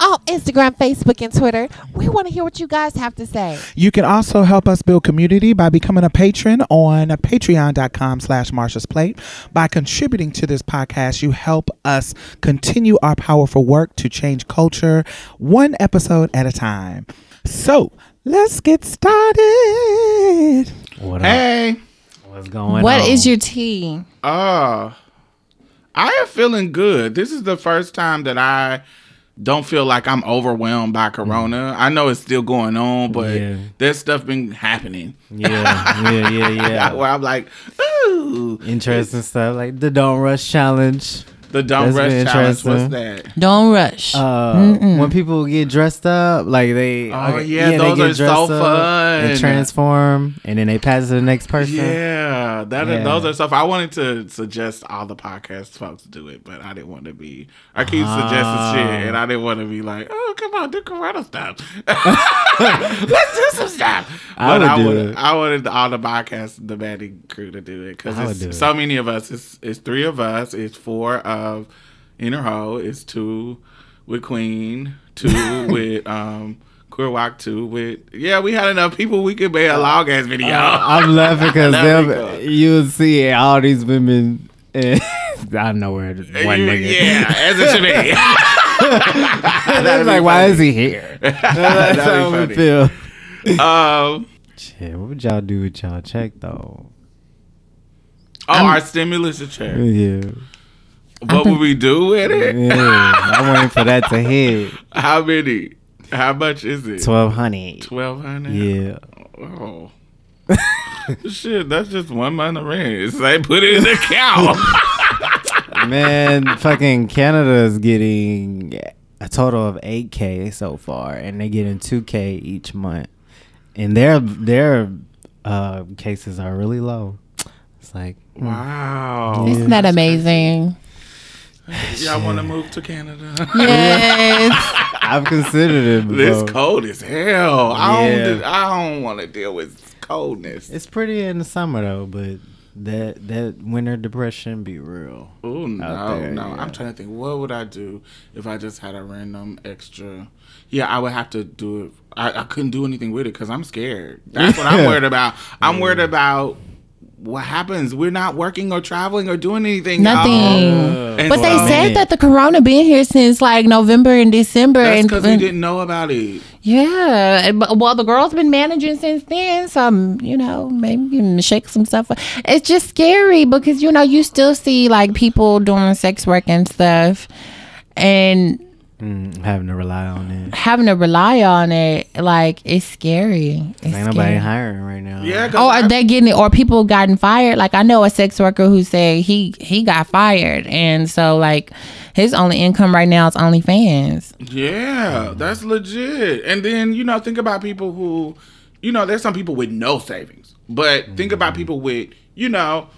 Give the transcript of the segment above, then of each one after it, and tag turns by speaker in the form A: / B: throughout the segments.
A: On Instagram, Facebook, and Twitter, we want to hear what you guys have to say.
B: You can also help us build community by becoming a patron on patreon.com slash Marsha's Plate. By contributing to this podcast, you help us continue our powerful work to change culture one episode at a time. So let's get started.
C: What
D: Hey,
C: What's going
E: What
C: on?
E: is your tea?
D: uh, I am feeling good. This is the first time that I don't feel like I'm overwhelmed by Corona. I know it's still going on, but
C: Yeah.
D: there's stuff been happening.
C: Yeah, yeah, yeah, yeah.
D: Where I'm like, ooh,
C: Interesting stuff like the Don't Rush Challenge.
D: The don't
C: That's
D: rush challenge. What's that?
E: Don't rush.
C: Uh, when people get dressed up, like they
D: Oh, yeah,
C: they
D: those
C: get
D: are so
C: dressed up
D: fun.
C: and transform, and then they pass it to the next person.
D: Yeah, that
C: Yeah.
D: those are stuff I wanted to suggest all the podcast folks do it, but I didn't want to be. I keep suggesting shit, and I didn't want to be like, "Oh, come on, do Corona stuff. Let's do some stuff."
C: I
D: But
C: would
D: I,
C: do
D: wanted,
C: it.
D: I wanted all the podcast, the Batty crew, to do it
C: I would
D: because
C: do it.
D: so many of us. It's it's three of us. It's four of Inner Ho. is two with Queen. Two with um. Queer Walk two with yeah we had enough people we could make a long ass video.
C: I'm laughing because them you would see all these women. And I know where one nigga.
D: Yeah, as it should be.
C: That's like, why is he here? That's how we feel.
D: um,
C: Shit, what would y'all do with y'all check though?
D: oh, our stimulus check.
C: Yeah,
D: What would we do with it?
C: yeah. I'm waiting for that to hit.
D: How many? How much is it?
C: Twelve hundred.
D: Twelve hundred.
C: Yeah.
D: Oh. Shit, that's just one month of rent. It's like put it in the account.
C: Man, fucking Canada is getting a total of 8k so far and they're getting 2k each month. And their their uh cases are really low. It's like
D: wow.
E: Isn't that amazing?
D: Y'all want to move to Canada?
E: Yes.
C: I've considered it
D: this
C: before.
D: cold as hell. I
C: Yeah.
D: don't. do- I don't want to deal with coldness.
C: It's pretty in the summer though, but that that winter depression be real.
D: Oh no,
C: there,
D: no!
C: yeah.
D: I'm trying to think. What would I do if I just had a random extra? Yeah, I would have to do it. I, I couldn't do anything with it because I'm scared. That's what I'm worried about. I'm worried about what happens. We're not working or traveling or doing anything.
E: Nothing. But they said that the corona been here since like November and December,
D: that's
E: and
D: because we didn't know about it.
E: yeah. Well, the girls been managing since then, so um, you know maybe you can shake some stuff. It's just scary because you know you still see like people doing sex work and stuff, and
C: Mm, having to rely on it.
E: having to rely on it. Like it's scary. It's
C: Ain't nobody
E: scary.
C: hiring right now.
D: Yeah, 'cause
E: Or
D: I-
E: are they getting it? or people gotten fired? Like I know a sex worker who said he he got fired, and so like his only income right now is OnlyFans.
D: Yeah, that's legit. And then, you know, think about people who, you know, there's some people with no savings. But think about people with, you know,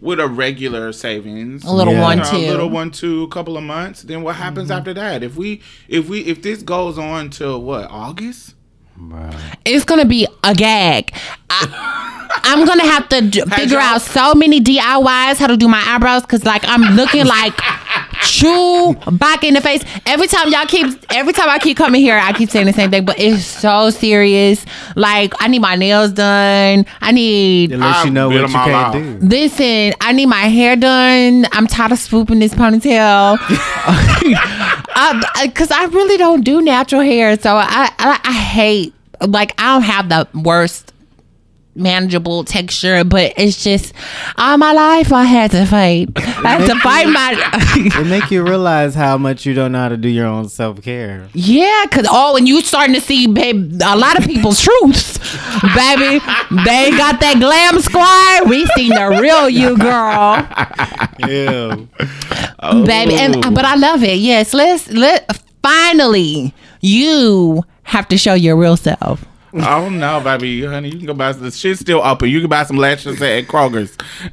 D: with a regular savings.
E: A little
C: Yeah.
E: one two,
D: a little one, two, a couple of months. Then what happens mm-hmm. after that? If we, if we, if this goes on till what August?
C: Bruh.
E: It's gonna be a gag. I, I'm gonna have to d- figure out so many DIYs how to do my eyebrows because like I'm looking like chew back in the face. Every time y'all keep, every time I keep coming here, I keep saying the same thing, but it's so serious. Like I need my nails done. I need.
C: It lets you know what you can't do.
E: Listen, I need my hair done. I'm tired of swooping this ponytail. Because I, really don't do natural hair, so I, I I hate like I don't have the worst manageable texture, but it's just all my life I had to fight. I had to fight my.
C: It make you realize how much you don't know how to do your own self care.
E: Yeah, cause oh, and you starting to see, babe, a lot of people's truths, baby. They got that glam squad. We seen the real you, girl,
C: Yeah.
E: Baby. And oh. but I love it. Yes, let's let finally you have to show your real self.
D: Oh know, baby, honey, you can go buy some. The shit's still open. You can buy some lashes at Kroger's.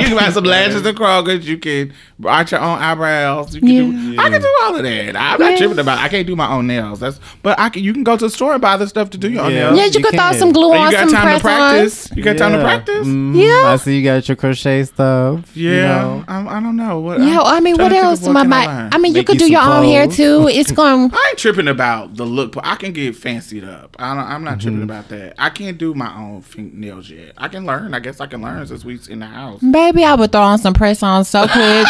D: you can buy some lashes at Kroger's. You can arch your own eyebrows. You can do. I can do all of that. I'm not tripping about. It. I can't do my own nails. That's. But I can. You can go to the store and buy the stuff to do your own nails.
E: Yeah, you,
C: you
E: could throw some glue on
D: you got
E: some
D: time to
E: press-ons.
D: practice. You got time to practice.
C: Mhm.
E: Yeah.
C: I see you got your crochet stuff.
D: Yeah,
C: You know.
D: I'm, I don't know what.
E: Yeah,
D: I'm
E: I mean, what else?
D: what
E: My,
D: can I
E: my. I mean, you
C: Make
E: could
C: you
E: do your
C: some
E: own hair too. It's going.
D: I ain't tripping about the look. I can get fancied up. I don't, I'm not
C: Mm-hmm.
D: tripping about that. I can't do my own fingernails yet. I can learn. I guess I can learn since we in the house.
E: Baby, I would throw on some press ons so quick.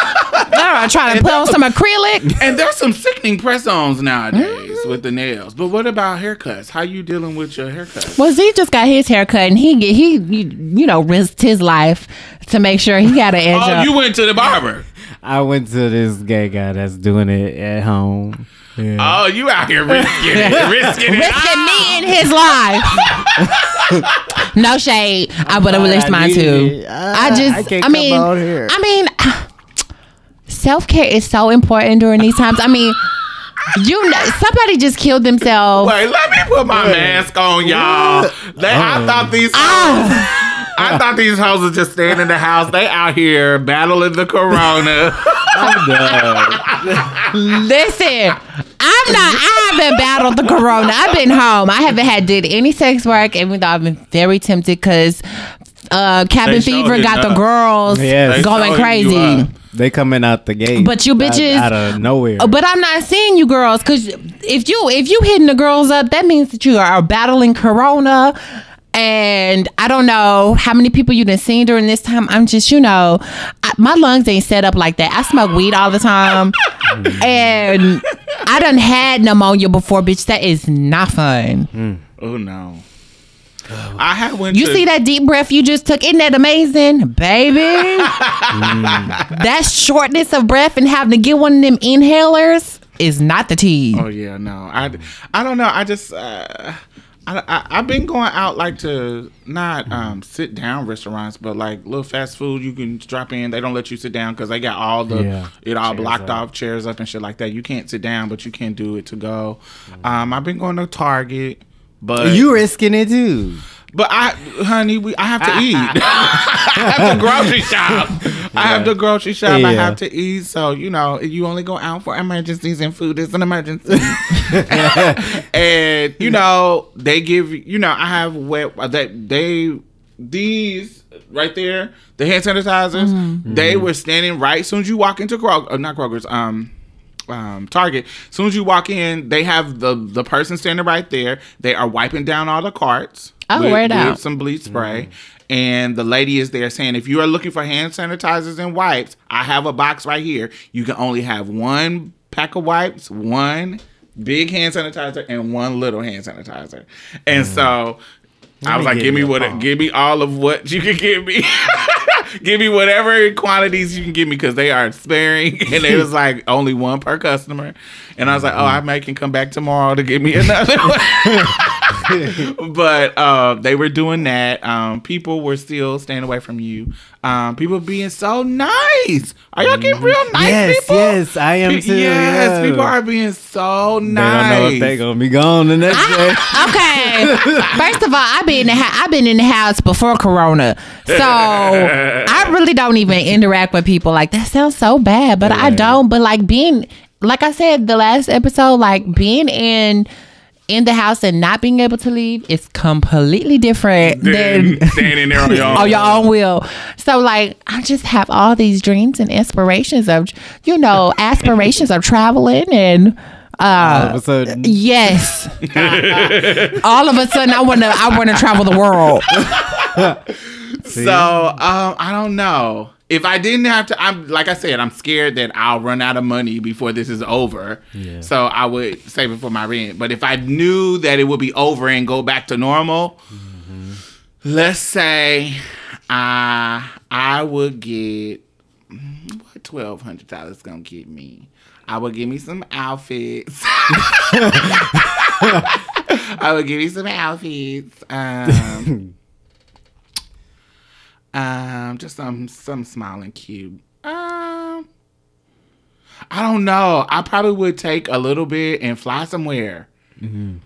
E: I try to put on some acrylic.
D: And there's some sickening press-ons nowadays
E: Mm-hmm.
D: with the nails. But what about haircuts? How you dealing with your haircuts?
E: Well, Z just got his hair cut, and he get he you, you know risked his life to make sure he got an edge
D: Oh,
E: up.
D: you went to the barber.
C: I went to this gay guy that's doing it at home. Yeah.
D: Oh, you out here risking it, risking it.
E: risking me in his life. no shade. I would have released mine too.
C: it.
E: I
C: Ah,
E: just,
C: I
E: I,
C: can't come
E: mean,
C: out here.
E: I mean, self care is so important during these times. I mean, you know, somebody just killed themselves.
D: Wait, let me put my mask on, y'all. They, I thought these.
E: Ah.
D: I thought these hoes was just staying in the house. They out here battling the corona.
E: Listen, I'm not. I haven't battled the corona. I've been home. I haven't had did any sex work, even though I've been very tempted because uh, cabin
D: They showed
E: fever
D: it
E: got the
D: up.
E: girls
C: Yes. They
E: going
D: showed you
E: crazy.
D: up.
C: They coming out the gate.
E: But you
C: out-
E: bitches-
C: out, of nowhere.
E: But I'm not seeing you girls because if you if you hitting the girls up, that means that you are battling corona. And I don't know how many people you done seen during this time. I'm just, you know, I, my lungs ain't set up like that. I smoke weed all the time, and I done had pneumonia before, bitch. That is not fun.
D: oh no. I had went.
E: You
D: to,
E: see that deep breath you just took? Isn't that amazing, baby? that shortness of breath and having to get one of them inhalers is not the tea.
D: Oh yeah, no. I, I don't know. I just uh, I, I I've been going out like to not um sit down restaurants, but like little fast food you can drop in. They don't let you sit down because they got all the
C: Yeah.
D: it all
C: Chairs
D: blocked
C: up.
D: off chairs up and shit like that. You can't sit down, but you can do it to go. Um, I've been going to Target. But
C: you risking it too.
D: But I, honey, we I have to ah, eat. Ah, ah. I have to grocery shop. I have to grocery shop. I have to eat. So you know, you only go out for emergencies, and food is an emergency. and you know, they give you know, I have wet uh, that they these right there, the hand sanitizers. Mm-hmm. They were standing right soon as you walk into Kroger, uh, not Kroger's, um. Um, Target. As soon as you walk in, they have the the person standing right there. They are wiping down all the carts.
E: Oh,
D: with,
E: word
D: with
E: out.
D: some bleach spray. And the lady is there saying, if you are looking for hand sanitizers and wipes, I have a box right here. You can only have one pack of wipes, one big hand sanitizer, and one little hand sanitizer. And so I was like, give me what,
C: pump."
D: give me all of what you can give me. give me whatever quantities you can give me because they are sparing. And it was like only one per customer. And I was like, oh, I may can come back tomorrow to give me another one. but uh, they were doing that. Um, people were still staying away from you. Um, people being so nice. Are y'all getting real nice
C: yes,
D: people?
C: yes, I am
D: Pe-
C: too.
D: Yes,
C: yeah.
D: people are being so nice.
C: They don't know if they gonna be gone the next day.
E: okay. First of all, I've been in the ha- I've been in the house before Corona, so I really don't even interact with people. Like that sounds so bad, but I don't. But like being, like I said the last episode, like being in in the house and not being able to leave is completely different
D: Then
E: than
D: standing there on your own.
E: on your own will. So like I just have all these dreams and aspirations of you know aspirations of traveling and
C: All
E: uh
C: of a sudden,
E: yes. all of a sudden I wanna I wanna travel the world.
D: So um, I don't know. If I didn't have to, I'm like I said, I'm scared that I'll run out of money before this is over.
C: Yeah.
D: So I would save it for my rent. But if I knew that it would be over and go back to normal, let's say uh, I would get what twelve hundred dollars gonna get me. I would give me some outfits. I would give you some outfits. Um, um, just some some smiling cute. Um, I don't know. I probably would take a little bit and fly somewhere.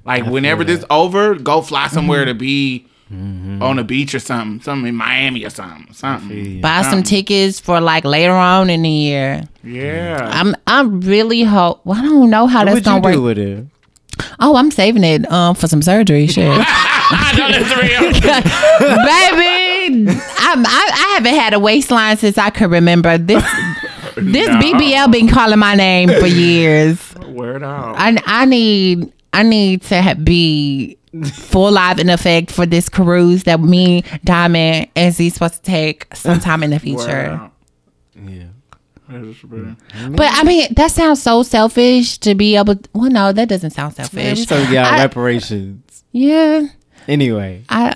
D: Like whenever this over, go fly somewhere to be on a beach or something, something in Miami or something, something.
E: Buy some
D: Um,
E: tickets for like later on in the year.
D: Yeah.
E: I'm I'm really hope well, I don't know how
C: what
E: that's
C: would
E: gonna
C: do
E: work.
C: with it?
E: Oh, I'm saving it um for some surgery. Shit.
D: I know that's real.
E: Baby, I'm, I, I haven't had a waistline since I could remember. This this
D: No.
E: BBL been calling my name for years.
D: Word out.
E: I I need I need to ha- be full live in effect for this cruise that me, Diamond, and Z supposed to take sometime in the future.
C: Yeah.
D: That is real.
E: But I mean, that sounds so selfish to be able. To, well, no, that doesn't sound selfish.
C: So yeah,
E: I-
C: reparations.
E: yeah,
C: Anyway,
E: I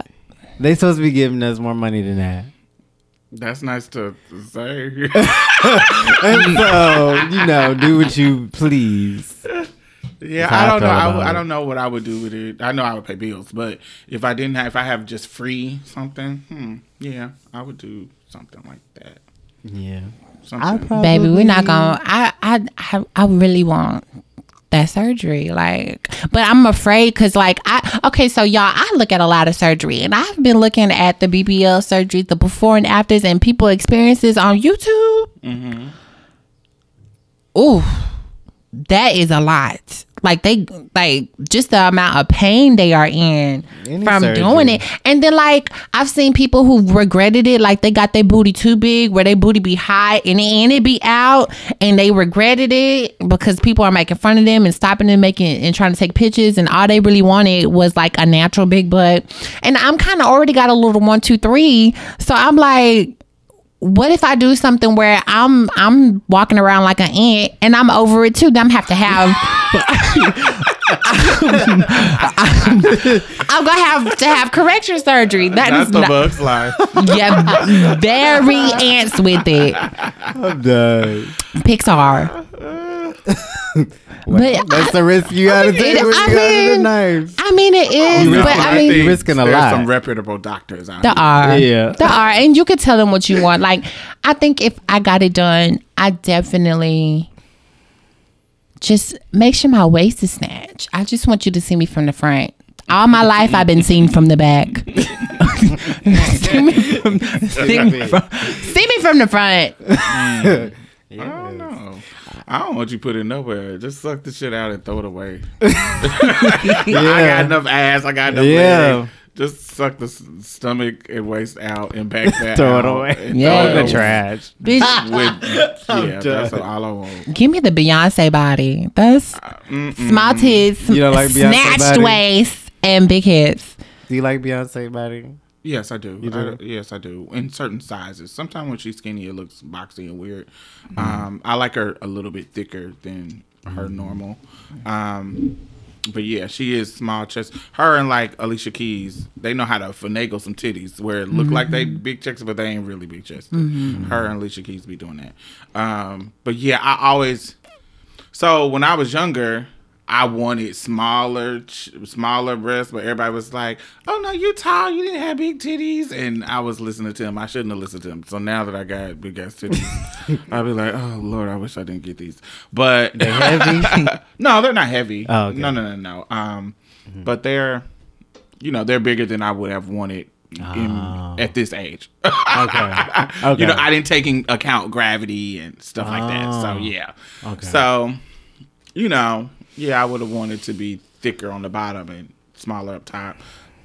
C: they supposed to be giving us more money than that.
D: That's nice to say.
C: And so, you know, do what you please.
D: Yeah, I
C: I
D: don't know.
C: feel
D: I,
C: about
D: w- I don't know what I would do with it. I know I would pay bills, but if I didn't have, if I have just free something, hmm, yeah, I would do something like that.
C: Yeah.
D: Something.
E: baby, we're not gonna. I I I, I really want that surgery like but i'm afraid because like i okay so y'all i look at a lot of surgery and i've been looking at the bbl surgery the before and afters and people experiences on youtube
D: Mm-hmm.
E: Ooh, that is a lot. Like they like just the amount of pain they are in
C: Any
E: from
C: surgery.
E: doing it. And then like I've seen people who regretted it, like they got their booty too big, where their booty be high and, and it be out, and they regretted it because people are making fun of them and stopping them making and trying to take pictures, and all they really wanted was like a natural big butt. And I'm kind of already got a little one, two, three, so I'm like what if I do something where I'm I'm walking around like an ant and I'm over it too? Then I'm have to have I'm gonna have to have correction surgery. That
D: That's
E: is
D: the
E: not,
D: Bugs life.
E: yeah, very ants with it.
C: I'm done.
E: Pixar. but
C: That's the risk you gotta
E: mean,
C: take when
E: I
C: you got
E: mean-
C: the knife.
E: I mean it is,
C: You
E: but
C: risking
E: I
C: that
E: mean.
C: You're risking a
D: there's
C: lot.
D: some reputable doctors out
E: There
D: here.
E: are.
C: Yeah.
E: There are. And you could tell them what you want. Like, I think if I got it done, I definitely just make sure my waist is snatched. I just want you to see me from the front. All my life, I've been seen from the back. see, me from, see, me from, see me from the front. Mm.
D: I don't know. I don't want you put it nowhere. Just suck the shit out and throw it away. I got enough ass. I got enough
C: Yeah.
D: leg. Just suck the s- stomach and waste out and back that
C: Throw it away.
D: and
E: Yeah.
D: throw
C: in
D: it
C: the trash.
E: Bitch,
D: With, yeah, that's all I want.
E: give me the Beyonce body. That's uh, small tits,
C: You don't like Beyonce
E: snatched
C: body?
E: waist, and big hips.
C: Do you like Beyonce body?
D: Yes, I do.
C: Do?
D: I- yes, I do. In certain sizes. Sometimes when she's skinny, it looks boxy and weird.
C: Mm-hmm.
D: Um, I like her a little bit thicker than her normal. Um, but yeah, she is small chest. Her and like Alicia Keys, they know how to finagle some titties where it look like they
C: Mm-hmm.
D: big chested, but they ain't really big chested. Her and Alicia Keys be doing that. Um, but yeah, I always. So when I was younger, I wanted smaller, smaller breasts, but everybody was like, "Oh no, you tall, you didn't have big titties," and I was listening to him. I shouldn't have listened to him. So now that I got big ass titties, I'll be like, "Oh Lord, I wish I didn't get these." But
C: they're heavy?
D: no, they're not heavy.
C: Oh, okay.
D: No, no, no, no. Um, but they're, you know, they're bigger than I would have wanted. In,
C: Oh.
D: at this age,
C: okay. Okay.
D: you know, I didn't take in account gravity and stuff like that. So
C: Oh.
D: yeah.
C: Okay.
D: So, you know, yeah, I would have wanted to be thicker on the bottom and smaller up top.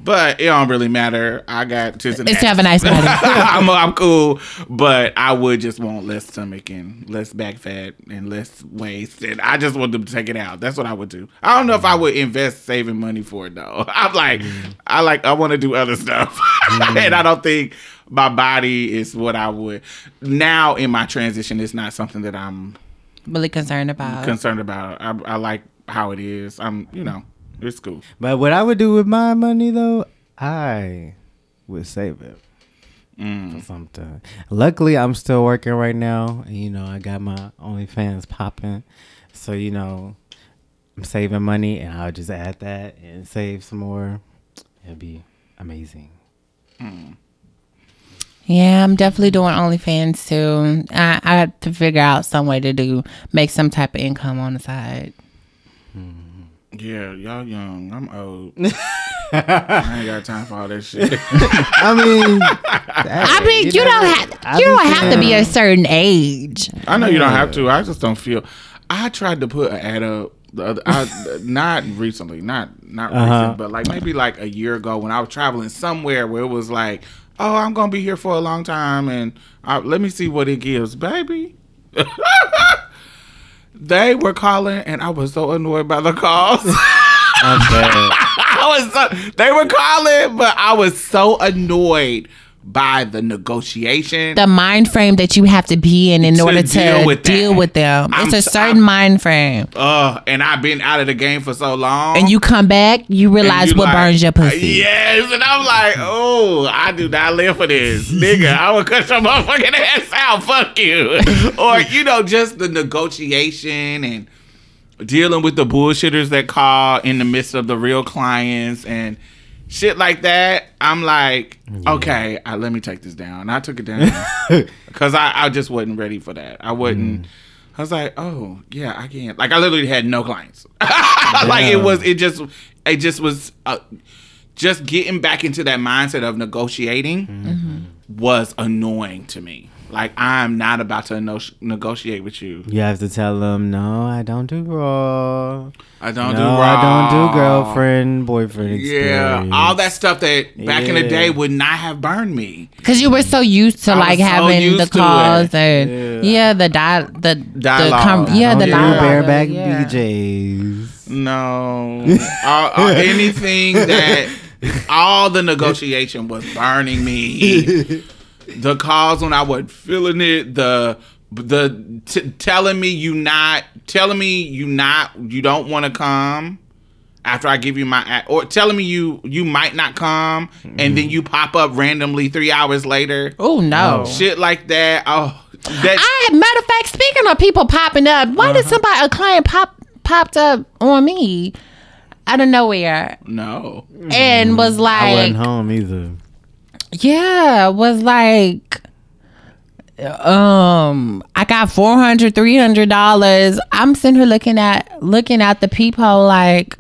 D: But it don't really matter. I got tits and
E: It's to have a nice body.
D: I'm, I'm cool, but I would just want less stomach and less back fat and less waist, and I just want them to take it out. That's what I would do. I don't know if I would invest saving money for it though. I'm like, I like, I want to do other stuff, and I don't think my body is what I would. Now in my transition, it's not something that I'm
E: really concerned about.
D: concerned about. I, I like how it is. I'm, you know, it's cool.
C: But what I would do with my money though, I would save it mm. for something. Luckily, I'm still working right now, and you know I got my OnlyFans popping, so you know I'm saving money, and I'll just add that and save some more. It'd be amazing. Mm.
E: Yeah, I'm definitely doing OnlyFans too. I, I have to figure out some way to do make some type of income on the side.
D: Yeah, y'all young. I'm old. I ain't got time for all that shit.
C: I mean,
E: I mean, you, don't have
C: I
E: you don't have to be a certain age.
D: I know you don't have to. I just don't feel. I tried to put an ad up. The other, I, not recently, not not
C: Uh-huh.
D: recent, but like maybe like a year ago when I was traveling somewhere where it was like, oh, I'm gonna be here for a long time, and uh, let me see what it gives, baby. they were calling, and I was so annoyed by the calls. I was so, they were calling, but I was so annoyed by the negotiation.
E: The mind frame that you have to be in in
D: To
E: order to
D: deal with
E: deal with them.
D: I'm
E: it's a certain
D: I'm-
E: mind frame.
D: uh, and I've been out of the game for so long.
E: And you come back, you realize
D: you
E: what
D: like,
E: burns your pussy.
D: Yes, and I'm like, oh, I do not live for this, nigga. I will cut your motherfucking ass out. Fuck you. or you know, just the negotiation and dealing with the bullshitters that call in the midst of the real clients and shit like that. I'm like, okay, I, let me take this down. I took it down because I, I just wasn't ready for that. I wasn't. I was like, oh yeah, I can't. Like I literally had no clients. like it was. It just. It just was. Uh, just getting back into that mindset of negotiating was annoying to me. Like I'm not about to no- negotiate with you.
C: You have to tell them, no, I don't do raw.
D: I don't
C: no,
D: do.
C: I don't do girlfriend, boyfriend
D: Yeah,
C: experience.
D: all that stuff that back in the day would not have burned me.
E: Because you were so used to
D: I
E: like having
D: used
E: the calls
D: it.
C: Yeah.
E: and yeah. the di- the
D: Dialogue.
E: The com- yeah, the
C: do
E: dialogue,
C: bareback
E: yeah.
C: BJs.
D: No, uh, uh, anything that all the negotiation was burning me. The calls when I was feeling it, the the t- telling me you not telling me you not you don't want to come after I give you my or telling me you you might not come and then you pop up randomly three hours later.
E: Oh no.
D: Shit like that. Oh, that
E: I matter of fact, speaking of people popping up, why
D: Uh-huh.
E: did somebody a client pop popped up on me out of nowhere
D: no.
E: and was
C: Mm-hmm. I wasn't home either.
E: Yeah, was like, um, I got 400 300 dollars. I'm sitting here looking at looking at the people like,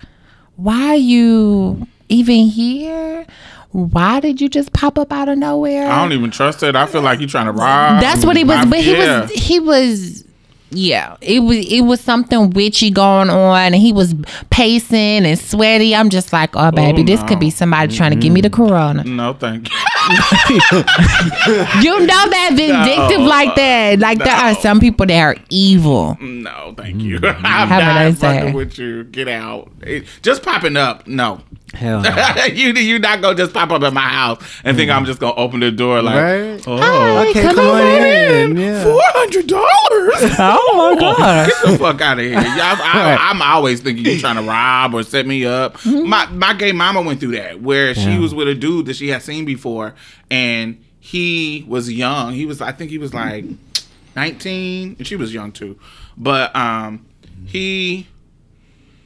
E: why are you even here? Why did you just pop up out of nowhere?
D: I don't even trust it. I feel like you trying to rob.
E: That's what he was. But he
D: yeah.
E: was. He was. Yeah, it was. It was something witchy going on, and he was pacing and sweaty. I'm just like, oh baby,
D: Oh,
E: this could be somebody trying to give me the corona.
D: No, thank you.
E: You know that vindictive
D: No.
E: like that. Like there are some people that are evil.
D: No, thank you.
C: Mm-hmm.
D: I'm
E: How would I
D: not
E: say?
D: fucking with you. Get out. It- just popping up. No.
C: Hell no.
D: you you not gonna just pop up at my house and think I'm just gonna open the door like
C: Right?
D: oh
C: Okay,
E: come
C: come,
E: on
C: on in. Yeah.
D: four hundred dollars.
E: Oh my god!
D: Get the fuck out of here! Y'all, I, I'm always thinking you're trying to rob or set me up.
E: Mm-hmm.
D: My my gay mama went through that where she was with a dude that she had seen before, and he was young. He was I think he was like 19, and she was young too. But um, he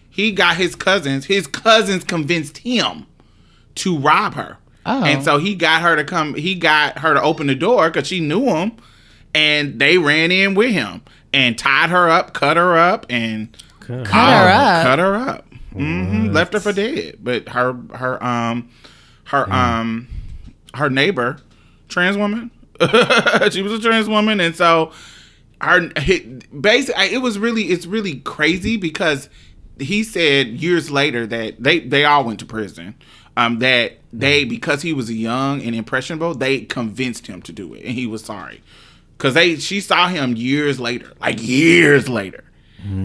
D: he got his cousins. His cousins convinced him to rob her.
E: Oh.
D: And so he got her to come. He got her to open the door because she knew him, and they ran in with him and tied her up, cut her up, and
C: Cut
E: Cut her up.
D: cut her up. hmm Left her for dead. But her her um her um her neighbor, trans woman. she was a trans woman, and so her basically it was really it's really crazy because he said years later that they they all went to prison. Um, that they because he was young and impressionable, they convinced him to do it, and he was sorry. Cause they she saw him years later, like years later,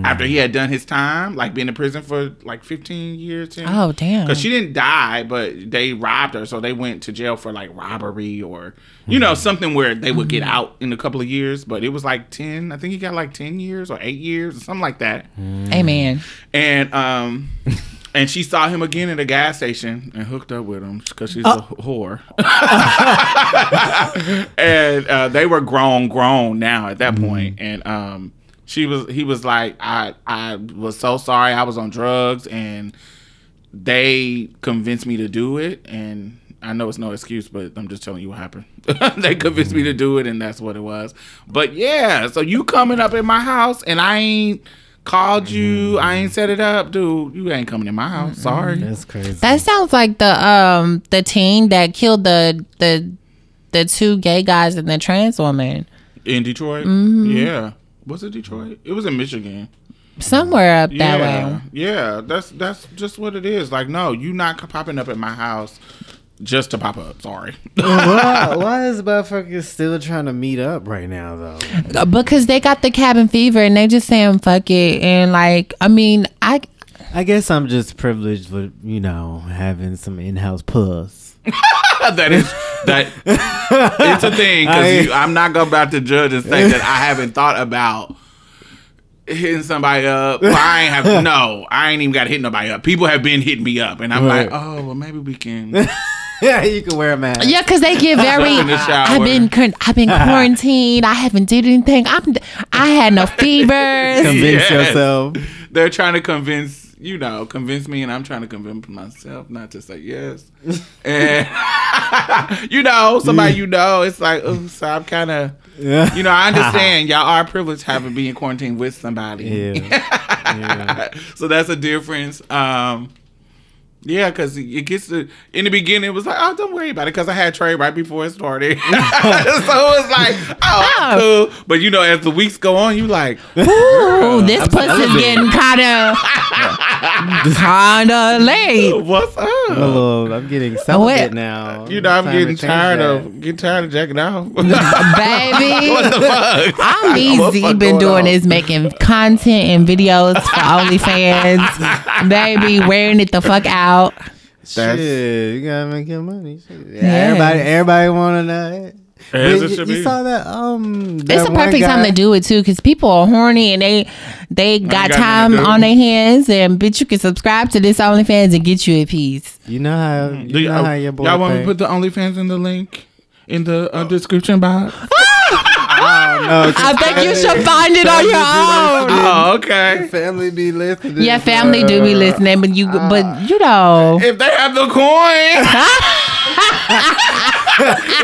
D: after he had done his time, like being in prison for like fifteen years. 10
E: Oh, damn.
D: Because she didn't die, but they robbed her, so they went to jail for like robbery or you know something where they would get out in a couple of years. But it was like ten. I think he got like ten years or eight years or something like that.
E: Amen.
D: And um, and she saw him again at a gas station and hooked up with him because she's a whore. and uh, they were grown, grown now at that point. And um, she was, he was like, I, I was so sorry. I was on drugs, and they convinced me to do it. And I know it's no excuse, but I'm just telling you what happened. they convinced me to do it, and that's what it was. But yeah, so you coming up in my house, and I ain't called you, I ain't set it up, dude. You ain't coming in my house. Sorry.
C: That's crazy.
E: That sounds like the um the teen that killed the the the two gay guys and the trans woman
D: In Detroit? mm Yeah. Was it Detroit? It was in Michigan.
E: somewhere up that
D: yeah.
E: way.
D: Yeah, that's that's just what it is. Like, no, you not popping up at my house just to pop up. Sorry.
C: why, why is motherfuckers still trying to meet up right now though?
E: Uh, because they got the cabin fever and they just saying fuck it and like I mean I
C: I guess I'm just privileged with you know having some in-house puss.
D: that is that it's a thing because I'm not gonna about to judge and say that I haven't thought about hitting somebody up. Well, I ain't have no. I ain't even got to hit nobody up. People have been hitting me up, and I'm
C: Right.
D: like, oh well, maybe we can.
C: yeah, you can wear a mask.
E: yeah, because they get very.
D: the.
E: I've been I've been quarantined. I haven't did anything. I'm I had no fevers.
C: Convince
D: Yes.
C: yourself.
D: They're trying to convince you know convince me, and I'm trying to convince myself not to say yes. and you know, somebody you know, it's like, oh, so I'm kind of.
C: Yeah.
D: You know, I understand y'all are privileged having being quarantined with somebody.
C: Yeah.
D: so that's a difference. Um, yeah, because it gets to in the beginning it was like, oh, don't worry about it, because I had Trey right before it started. so it was like, oh, I'm cool. But you know, as the weeks go on, you like,
E: Ooh, this pussy's getting kind of kind of late.
D: what's up?
C: I'm, a little, I'm getting celibate now.
D: You know, I'm getting
C: change
D: tired
C: that.
D: of getting tired of jacking off.
E: Baby,
D: what the fuck?
E: I'm
D: What
E: easy.
D: fuck
E: Been doing
D: on?
E: is making content and videos for OnlyFans. Baby, wearing it the fuck out.
D: That's-
C: Shit, you gotta make your money. Shit. Everybody, everybody want to know it.
D: As it
C: you,
D: should
C: you
D: be.
C: saw that? Um,
E: It's
C: that
E: the
C: one
E: perfect time to do it too, because people are horny and they they got
D: got
E: time
D: nothing to do.
E: on their hands. And bitch, you can subscribe to this OnlyFans and get you a piece.
C: You know how? You
D: Do y-
C: know how your boy
D: y'all want me to put the OnlyFans in the link in the uh, description box?
C: Oh, no,
E: I think you should find it on your own.
D: Oh, okay.
C: family be listening.
E: Yeah, family do be uh, listening, but you but uh, you know.
D: If they have the coin,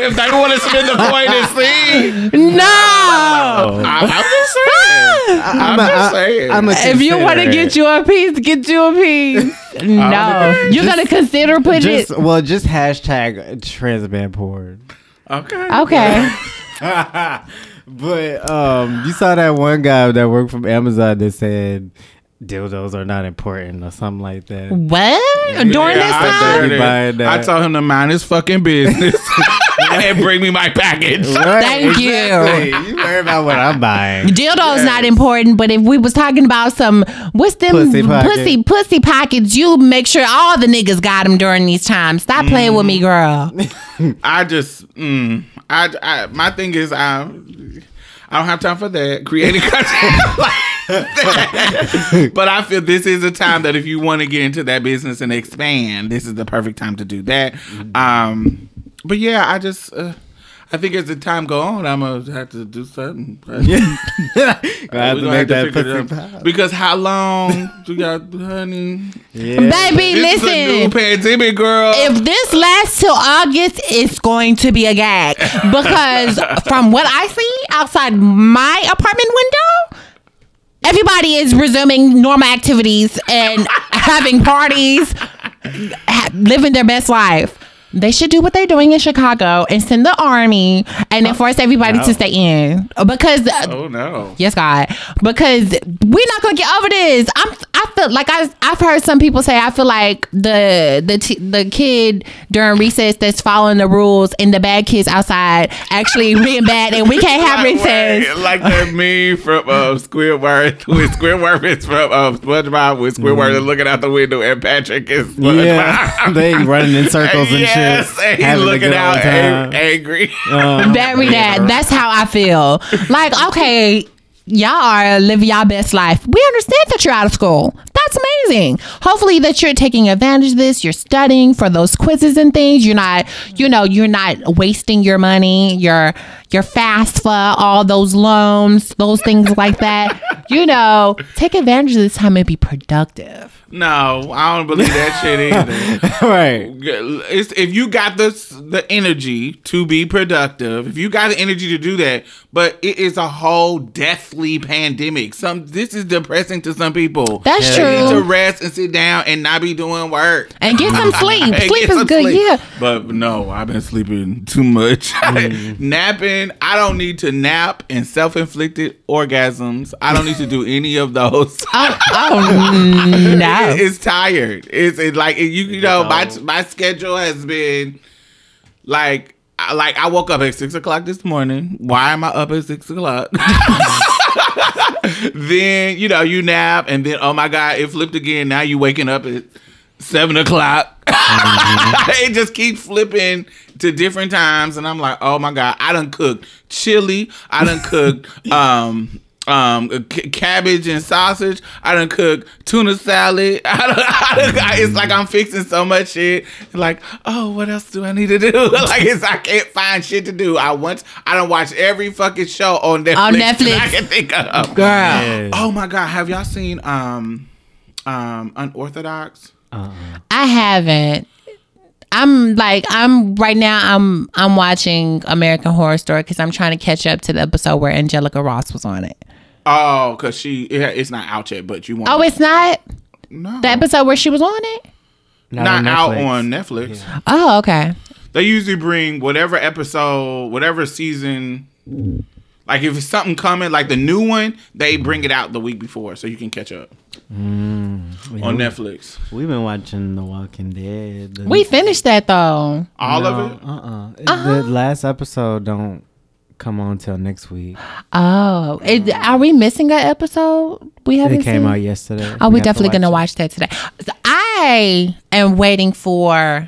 D: if they want to spend the coin and see,
E: No.
D: I, I'm just saying. Ah. I'm, just saying.
C: I'm a
E: If you want to get you a piece, get you a piece. Uh, no, you gotta consider putting
C: just
E: it.
C: well, just hashtag trans man porn.
D: okay.
E: Okay.
C: But um, you saw that one guy that worked from Amazon that said dildos are not important or something like that.
E: What during this
D: I
E: time?
D: heard
C: You
D: it.
C: buying that.
D: I told him to mind his fucking business and bring me my package.
C: Right,
E: Thank you.
C: exactly. You worry about what I'm buying.
E: Dildo's not important, but if we was talking about some what's them
C: Pussy
E: pussy
C: pocket.
E: pussy, pockets, you make sure all the niggas got them during these times. Stop playing with me, girl.
D: I just, mm, I, I, my thing is, I, I don't have time for that creating content like that. But I feel this is a time that if you want to get into that business and expand, this is the perfect time to do that. Um, but yeah, I just, uh, I think as the time go on, I'm gonna have to do something.
C: I have to
D: gonna
C: make that
D: figure it
C: pussy pop.
D: because how long do y'all, honey?
C: Yeah.
E: Baby,
D: This is a new
E: listen.
D: pandemic, girl.
E: If this lasts till August, it's going to be a gag. Because from what I see outside my apartment window, everybody is resuming normal activities and having parties, ha- living their best life. They should do what they're doing in Chicago and send the army and enforce everybody to stay in. Because uh,
D: oh no.
E: Yes, God. Because we're not gonna get over this. I'm. I feel feel like I I've heard some people say I feel like the the t- the kid during recess that's following the rules and the bad kids outside actually being bad and we can't have recess.
D: wait, Like that meme from uh, Squidward with Squidward is from uh, SpongeBob with Squidward is looking out the window and Patrick is SpongeBob.
C: Yeah, they running in circles and
D: yes,
C: shit.
D: and he's
C: having
D: looking out
C: old
D: ang- angry.
C: Um,
E: Bury that. That's how I feel. Like, okay, y'all are living y'all best life. We understand that you're out of school. That's amazing. Hopefully that you're taking advantage of this. You're studying for those quizzes and things. You're not, you know, you're not wasting your money. You're you're FAFSA all those loans, those things like that. You know, take advantage of this time and be productive.
D: no, I don't believe that shit either.
C: right.
D: It's, if you got the the energy to be productive, if you got the energy to do that, but it is a whole deathly pandemic. Some this is depressing to some people.
E: That's
D: They need to rest and sit down and not be doing work.
E: And get some sleep. Sleep is good.
D: sleep.
E: Yeah.
D: But no, I've been sleeping too much. Napping, I don't need to nap and self-inflicted orgasms. I don't need to do any of those.
E: Oh, oh no.
D: It's tired. It's it, like you you know my my schedule has been like I- like I woke up at six o'clock this morning. Why am I up at six o'clock? then you know you nap and then oh my god it flipped again. Now you waking up at seven o'clock. it just keeps flipping to different times, and I'm like, oh my god, I done cooked chili. I done cooked um um c- cabbage and sausage. I done cooked tuna salad. I done, I done, I- it's like I'm fixing so much shit. Like, oh, what else do I need to do? like, it's I can't find shit to do. I once I don't watch every fucking show on Netflix.
E: On Netflix.
D: I can think of.
E: Girl.
C: Yeah.
D: Oh my god, have y'all seen um um unorthodox?
E: I haven't. I'm like I'm right now. I'm I'm watching American Horror Story because I'm trying to catch up to the episode where Angelica Ross was on it.
D: Oh, cause she it, it's not out yet, but you want
E: Oh, it's not
D: no
E: the episode where she was on it.
D: not,
C: on
D: out on Netflix.
E: Oh, okay.
D: They usually bring whatever episode, whatever season. Like if it's something coming, like the new one, they bring it out the week before, so you can catch up Mm. on Netflix.
C: We've been watching The Walking Dead. The-
E: We finished that though.
D: All of it.
C: Uh-uh. The uh-huh. last episode don't come on till next week.
E: Oh, it, uh-huh. are we missing an episode? We haven't.
C: It came
E: seen?
C: out yesterday.
E: Oh,
C: We
E: we're
C: have to
E: definitely gonna
C: it.
E: watch that today. So I am waiting for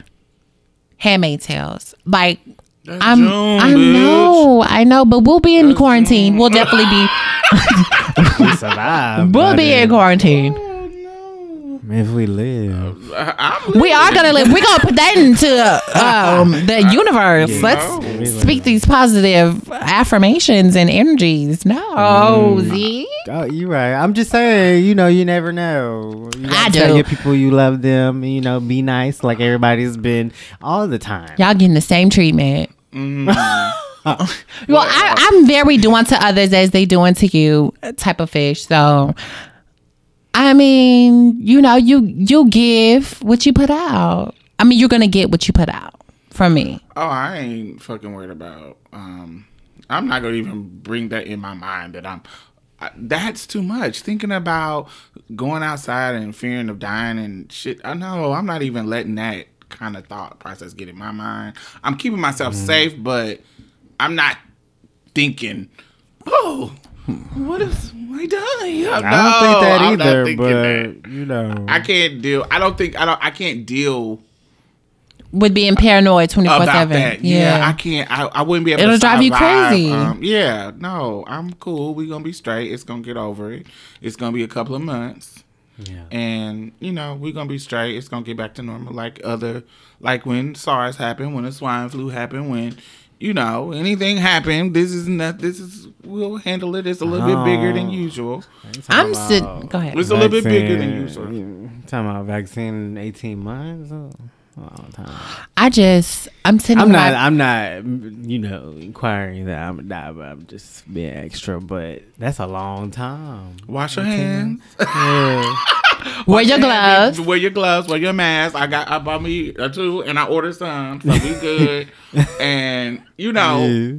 E: Handmaid Tales. Like I'm,
D: June,
E: I
D: bitch.
E: know, I know, but we'll be in quarantine. We'll definitely be,
C: We survived.
E: we'll be in
C: then.
E: quarantine.
C: If we live.
D: I'm
E: We are gonna live. We're gonna put that into uh, um, the universe. Let's speak these positive affirmations and energies. No, Z.
C: Oh, you're right. I'm just saying, you know, you never know. You
E: I
C: gotta tell your people you love them. You know, be nice like everybody's been all the time.
E: Y'all getting the same treatment. Mm-hmm. well, I, I'm very do unto others as they do unto you type of fish. So, I mean, you know, you you give what you put out. I mean, you're gonna get what you put out from me.
D: Oh, I ain't fucking worried about. Um, I'm not gonna even bring that in my mind that I'm. I, that's too much. Thinking about going outside and fearing of dying and shit. I know I'm not even letting that kind of thought process get in my mind. I'm keeping myself safe, but I'm not thinking. Oh, what if I die?
C: I don't think that
D: I'm
C: either, but
D: that.
C: you know.
D: I can't deal. I don't think I don't. I can't deal
E: With being paranoid twenty four seven.
D: Yeah. I can't. I, I wouldn't be able
E: It'll
D: to
E: drive you crazy.
D: Um, yeah, no, I'm cool. We're gonna be straight. It's gonna get over it. It's gonna be a couple of months,
C: yeah.
D: and you know we're gonna be straight. It's gonna get back to normal, like other, like when SARS happened, when the swine flu happened, when. You know, anything happened. This is not. This is. We'll handle it. It's a little bit bigger than
C: Oh.
D: usual.
E: I'm sitting. Go ahead.
D: It's a little bit bigger than
C: Vaccine-
D: usual.
C: Talking about vaccine in 18 months? Oh, a long time.
E: I just I'm sitting.
C: I'm not.
E: my-
C: I'm not. You know, inquiring that I'm gonna die, but I'm just being extra. But that's a long time.
D: Wash your hands.
C: Yeah.
E: wear your gloves.
D: Wear your gloves. Wear your mask. I got. I bought me a two, and I ordered some, so we good. and you know,
C: Yeah.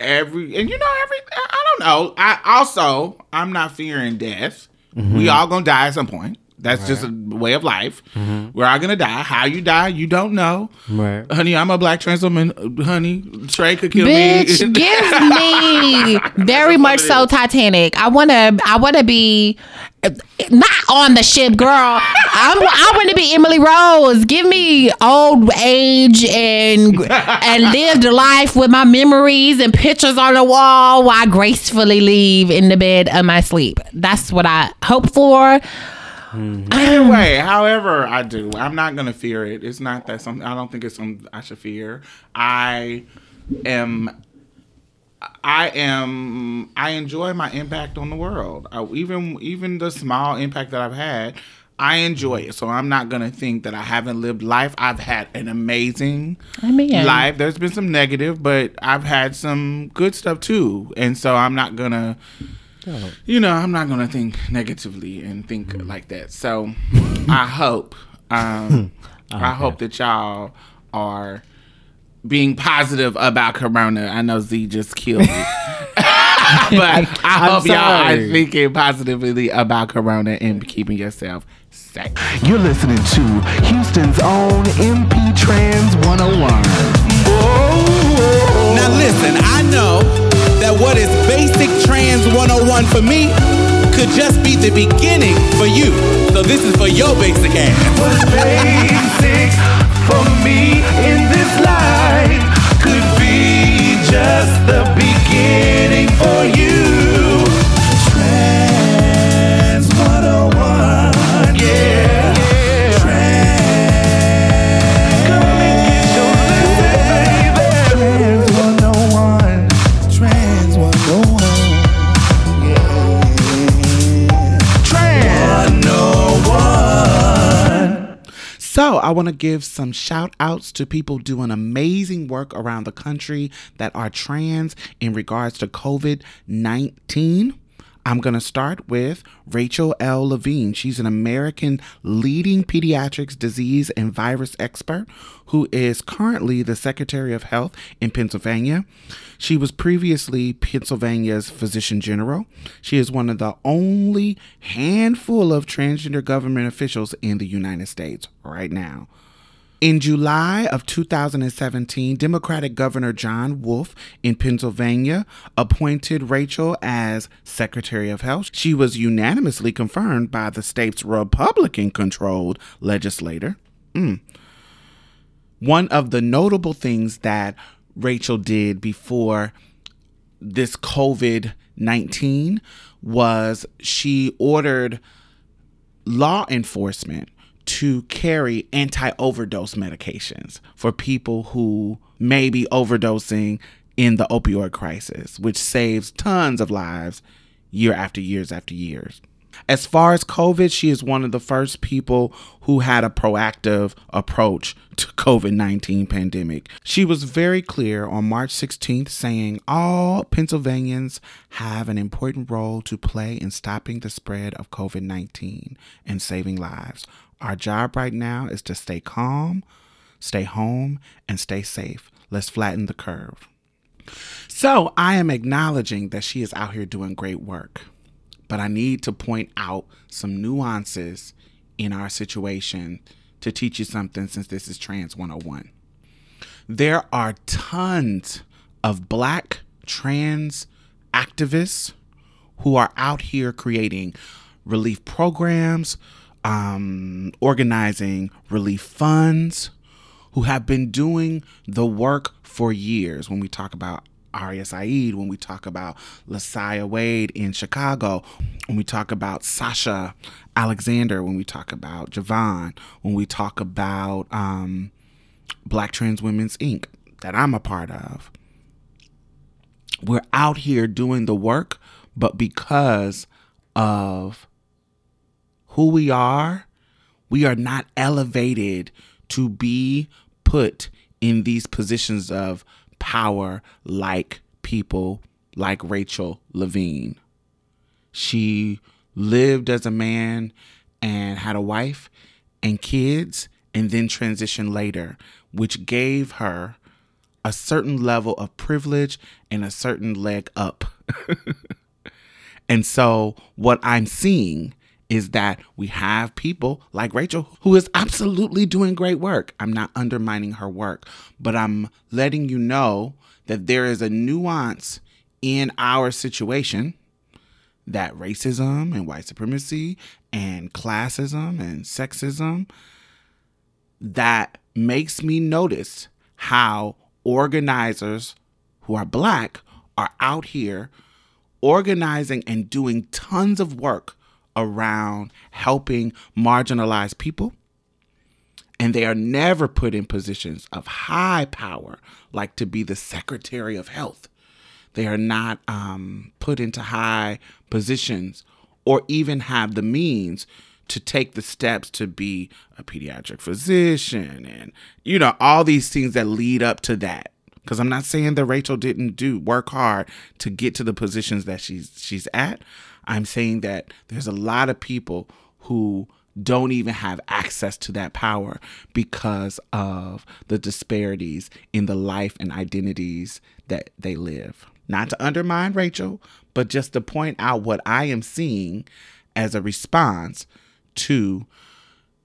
D: every and you know every. I don't know. I also I'm not fearing death.
C: Mm-hmm.
D: We all gonna die at some point.
C: That's just a way of life. We're all gonna die. How you die, you don't know.
F: Right.
C: Honey, I'm a black trans woman. Honey, Trey could kill
E: Bitch,
C: me.
E: give me very much so Titanic. I wanna I wanna be uh, not on the ship, girl. I'm, I want to be Emily Rose. Give me old age and and lived life with my memories and pictures on the wall while I gracefully leave in the bed of my sleep. That's what I hope for. Mm-hmm.
C: Either way, however I do, I'm not gonna fear it. It's not that something. I don't think it's something I should fear. I am. I am. I enjoy my impact on the world. I, even even the small impact that I've had, I enjoy it. So I'm not gonna think that I haven't lived life. I've had an amazing
E: I mean,
C: life. There's been some negative, but I've had some good stuff too. And so I'm not gonna, you know, I'm not gonna think negatively and think like that. So I hope, um, I hope that y'all are being positive about Corona. I know Z just killed me. but I
F: I'm
C: hope y'all are
F: sorry.
C: thinking positively about Corona and keeping yourself safe.
G: You're listening to Houston's own MP Trans 101. Now listen, I know that what is basic trans 101 for me could just be the beginning for you. So this is for your basic ass. What's basic for me in this life could be just the beginning for you.
D: So, I want to give some shout outs to people doing amazing work around the country that are trans in regards to COVID 19. I'm going to start with Rachel L. Levine. She's an American leading pediatrics disease and virus expert who is currently the Secretary of Health in Pennsylvania. She was previously Pennsylvania's Physician General. She is one of the only handful of transgender government officials in the United States right now. In July of 2017, Democratic Governor John Wolf in Pennsylvania appointed Rachel as Secretary of Health. She was unanimously confirmed by the state's Republican controlled legislator. Mm. One of the notable things that Rachel did before this COVID 19 was she ordered law enforcement to carry anti overdose medications for people who may be overdosing in the opioid crisis, which saves tons of lives year after years after years. As far as COVID, she is one of the first people who had a proactive approach to COVID-19 pandemic. She was very clear on March 16th saying all Pennsylvanians have an important role to play in stopping the spread of COVID-19 and saving lives. Our job right now is to stay calm, stay home, and stay safe. Let's flatten the curve. So I am acknowledging that she is out here doing great work, but I need to point out some nuances in our situation to teach you something since this is Trans 101. There are tons of black trans activists who are out here creating relief programs, um, organizing relief funds, who have been doing the work for years. When we talk about Aria Sa'id, when we talk about LaSaia Wade in Chicago, when we talk about Sasha Alexander, when we talk about Javon, when we talk about um, Black Trans Women's Inc., that I'm a part of. We're out here doing the work, but because of who we are, we are not elevated to be put in these positions of power like people like Rachel Levine. She lived as a man and had a wife and kids and then transitioned later, which gave her a certain level of privilege and a certain leg up. and so, what I'm seeing is that we have people like Rachel who is absolutely doing great work. I'm not undermining her work, but I'm letting you know that there is a nuance in our situation that racism and white supremacy and classism and sexism that makes me notice how organizers who are black are out here organizing and doing tons of work around helping marginalized people. And they are never put in positions of high power, like to be the Secretary of Health. They are not um, put into high positions or even have the means to take the steps to be a pediatric physician and, you know, all these things that lead up to that because I'm not saying that Rachel didn't do work hard to get to the positions that she's she's at. I'm saying that there's a lot of people who don't even have access to that power because of the disparities in the life and identities that they live. Not to undermine Rachel, but just to point out what I am seeing as a response to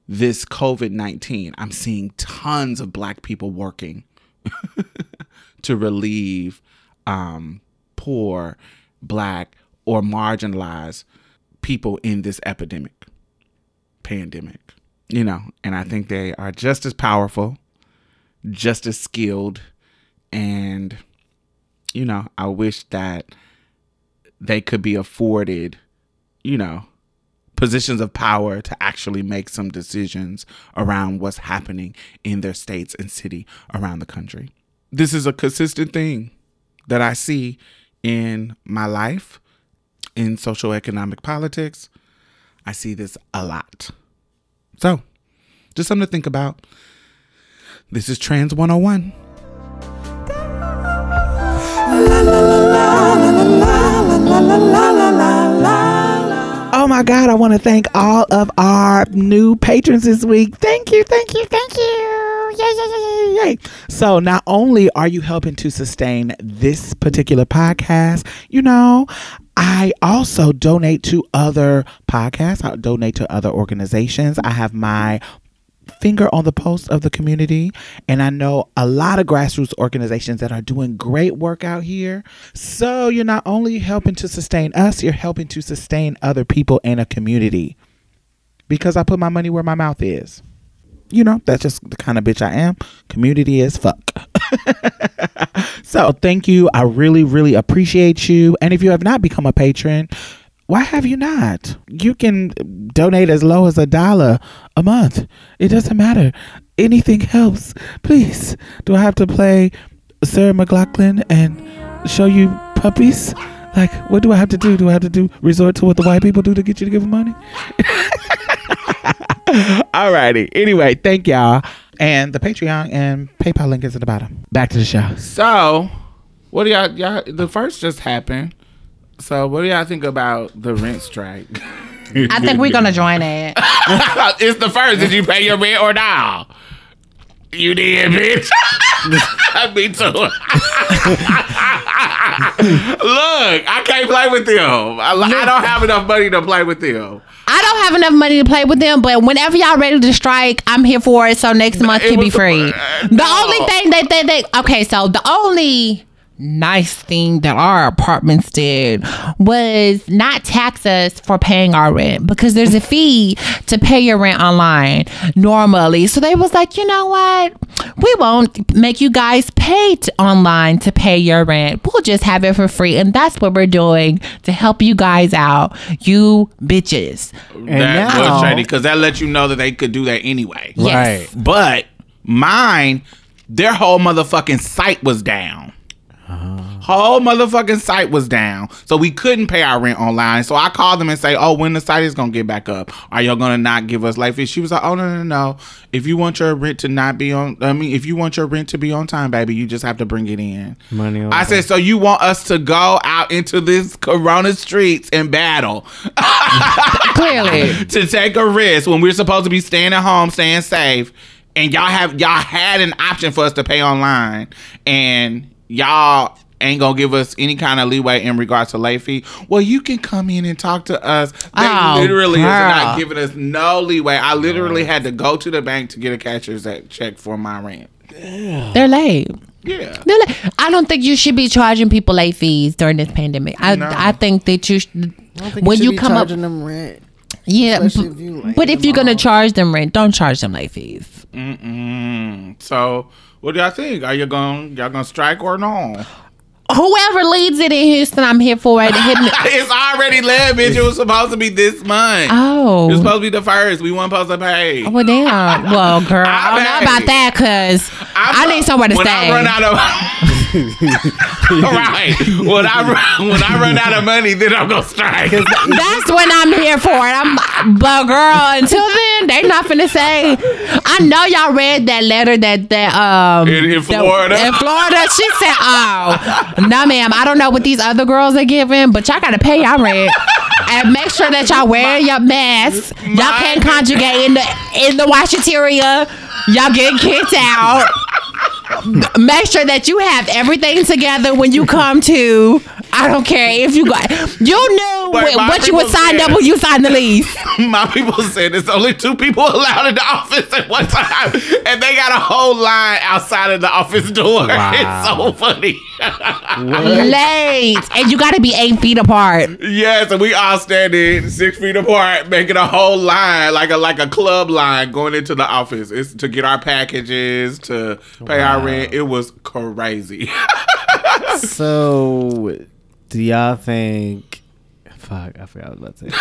D: this COVID 19. I'm seeing tons of black people working to relieve um, poor, black, or marginalize people in this epidemic, pandemic. You know, and I think they are just as powerful, just as skilled, and, you know, I wish that they could be afforded, you know, positions of power to actually make some decisions around what's happening in their states and city around the country. This is a consistent thing that I see in my life, in social economic politics. I see this a lot. So, just something to think about. This is Trans 101.
B: Oh my God, I want to thank all of our new patrons this week. Thank you, thank you, thank you. Yay, yay, yay, yay. So, not only are you helping to sustain this particular podcast, you know, I also donate to other podcasts, I donate to other organizations. I have my finger on the pulse of the community. And I know a lot of grassroots organizations that are doing great work out here. So you're not only helping to sustain us, you're helping to sustain other people in a community. Because I put my money where my mouth is. You know, that's just the kind of bitch I am. Community is fuck. so thank you. I really, really appreciate you. And if you have not become a patron, why have you not? You can donate as low as a dollar a month. It doesn't matter. Anything helps. Please. Do I have to play Sarah McLachlan and show you puppies? Like, what do I have to do? Do I have to do resort to what the white people do to get you to give them money? Alrighty. Anyway, thank y'all. And the Patreon and PayPal link is at the bottom. Back to the show.
D: So, what do y'all, y'all? The first just happened. So, what do y'all think about the rent strike?
E: I think we're gonna join it.
D: it's the first. Did you pay your rent or not? You did, bitch. Me too. Look, I can't play with them. I, I don't have enough money to play with them.
E: I don't have enough money to play with them, but whenever y'all ready to strike, I'm here for it. So next month
D: It
E: can be free.
D: uh,
E: The only thing that they, they okay, so the only nice thing that our apartments did was not tax us for paying our rent because there's a fee to pay your rent online normally. So they was like, you know what? We won't make you guys pay t- online to pay your rent. We'll just have it for free. And that's what we're doing to help you guys out. You bitches.
C: And
D: that
C: now-
D: was shady because that lets you know that they could do that anyway.
E: Yes.
C: Right.
D: But mine, their whole motherfucking site was down. Uh-huh. Whole motherfucking site was down, so we couldn't pay our rent online. So I called them and say, "Oh, when the site is gonna get back up? Are y'all gonna not give us late fees?" She was like, "Oh no, no, no. If you want your rent to not be on, I mean, if you want your rent to be on time, baby, you just have to bring it in."
C: Money on
D: I said, "So you want us to go out into this Corona streets and battle?"
E: Clearly.
D: to take a risk when we're supposed to be staying at home, staying safe, and y'all have y'all had an option for us to pay online, and y'all ain't gonna give us any kind of leeway in regards to late fee. Well, you can come in and talk to us. They
E: Oh,
D: literally is not giving us no leeway. I literally had to go to the bank to get a cashier's check for my rent.
E: They're late.
D: Yeah.
E: They're late. I don't think you should be charging people late fees during this pandemic. I
D: No.
E: I think that you should, when you come up,
C: them rent.
E: yeah.
C: especially
E: b-
C: if you
E: but if you're gonna charge them rent, don't charge them late fees.
D: Mm-mm. So, what do y'all think? Are you going y'all gonna strike or no?
E: Whoever leads it in Houston, I'm here for it.
D: It's already led, bitch. It was supposed to be this month.
E: Oh.
D: It was supposed to be the first. We weren't supposed to pay.
E: Oh, well, damn. Well, girl, I don't know about that because I need somewhere to
D: when
E: stay.
D: I run out of right, when I run, when I run out of money, then I'm gonna strike.
E: That's when I'm here for it. I'm, but girl, until then, they not finna say. I know y'all read that letter that that um
D: In- in
E: that-
D: Florida?
E: in Florida, she said, "Oh, no, ma'am, I don't know what these other girls are giving, but y'all gotta pay y'all rent." And make sure that y'all wear your masks. Y'all can't conjugate in the in the washateria. Y'all get kicked out. Make sure that you have everything together when you come to. I don't care if you got. You knew what, what you would
D: people
E: sign up when you signed the lease.
D: My people said there's only two people allowed in the office at one time, and they got a whole line outside of the office door. It's so funny.
E: Late, and you got to be eight feet apart.
D: yes, and we all standing six feet apart, making a whole line like a like a club line going into the office. It's to get our packages, to pay our rent. It was crazy.
C: So, do y'all think? Fuck, I forgot what I was about to say.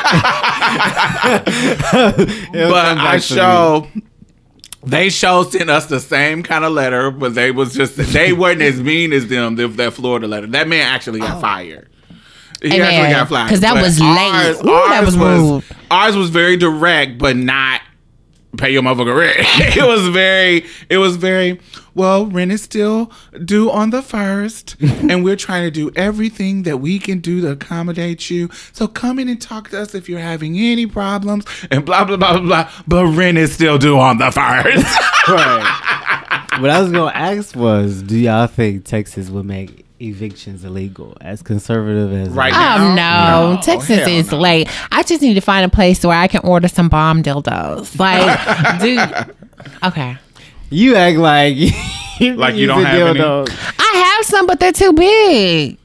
D: But
C: come
D: I
C: to me.
D: show they show sent us the same kind of letter, but they was just they weren't as mean as them. The, that Florida letter. That man actually got oh. fired. He
E: Amen.
D: actually got fired
E: 'Cause that
D: But
E: was late. Ooh, that was rude.
D: Ours was very direct, but not pay your motherfucker rent. it was very. It was very. Well, rent is still due on the first, and we're trying to do everything that we can do to accommodate you. So come in and talk to us if you're having any problems, and blah blah blah blah blah. But rent is still due on the first.
C: Right. what I was gonna ask was, do y'all think Texas would make evictions illegal? As conservative as
D: Right
C: it is?
E: Oh
D: No,
E: no,
D: no,
E: Texas
D: hell
E: is
D: no.
E: late. I just need to find a place where I can order some bomb dildos. Like, dude. Okay.
C: You act like
D: Like you don't have any?
E: I have some, but they're too big.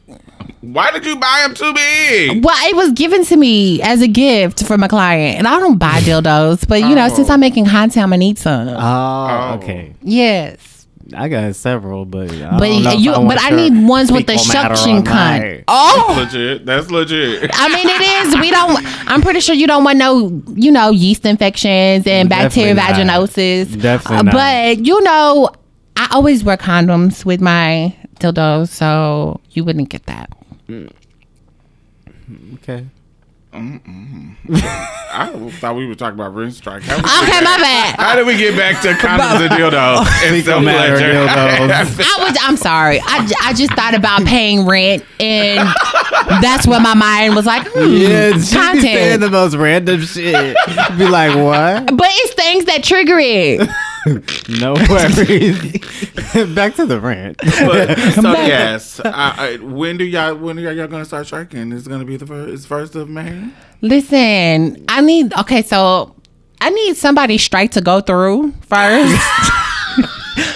D: Why did you buy them too big?
E: Well, it was given to me as a gift from a client, and I don't buy dildos. But you know, since
D: Oh.
E: I'm making content, I'm gonna need some.
C: Oh,
D: Oh.
C: okay.
E: yes,
C: I got several, but I
E: but
C: don't know if
E: you,
C: I
E: but I need ones with the suction
C: on
E: cunt.
C: my-
E: Oh,
D: Legit. That's legit.
E: I mean, it is. We don't. I'm pretty sure you don't want no, you know, yeast infections and bacteria
C: Definitely not.
E: vaginosis.
C: Definitely not.
E: But you know, I always wear condoms with my dildos, so you wouldn't get that. Mm.
C: Okay.
D: I thought we were talking about rent strike. How, we
E: Okay, my bad.
D: how did we get back to condoms and dildos? and
C: Fecal matter
D: self-pleasure?
C: dildos.
E: I was. I'm sorry. I, j- I just thought about paying rent, and that's what my mind was like, hmm,
C: Yeah, she be saying
E: content.
C: the most random shit. be like, what?
E: But it's things that trigger it.
C: No worries. Back to the rant.
D: But, so yes, I, I, when do y'all when are y'all gonna start striking? It's gonna be the first, it's first of May.
E: Listen, I need. Okay, so I need somebody strike to go through first.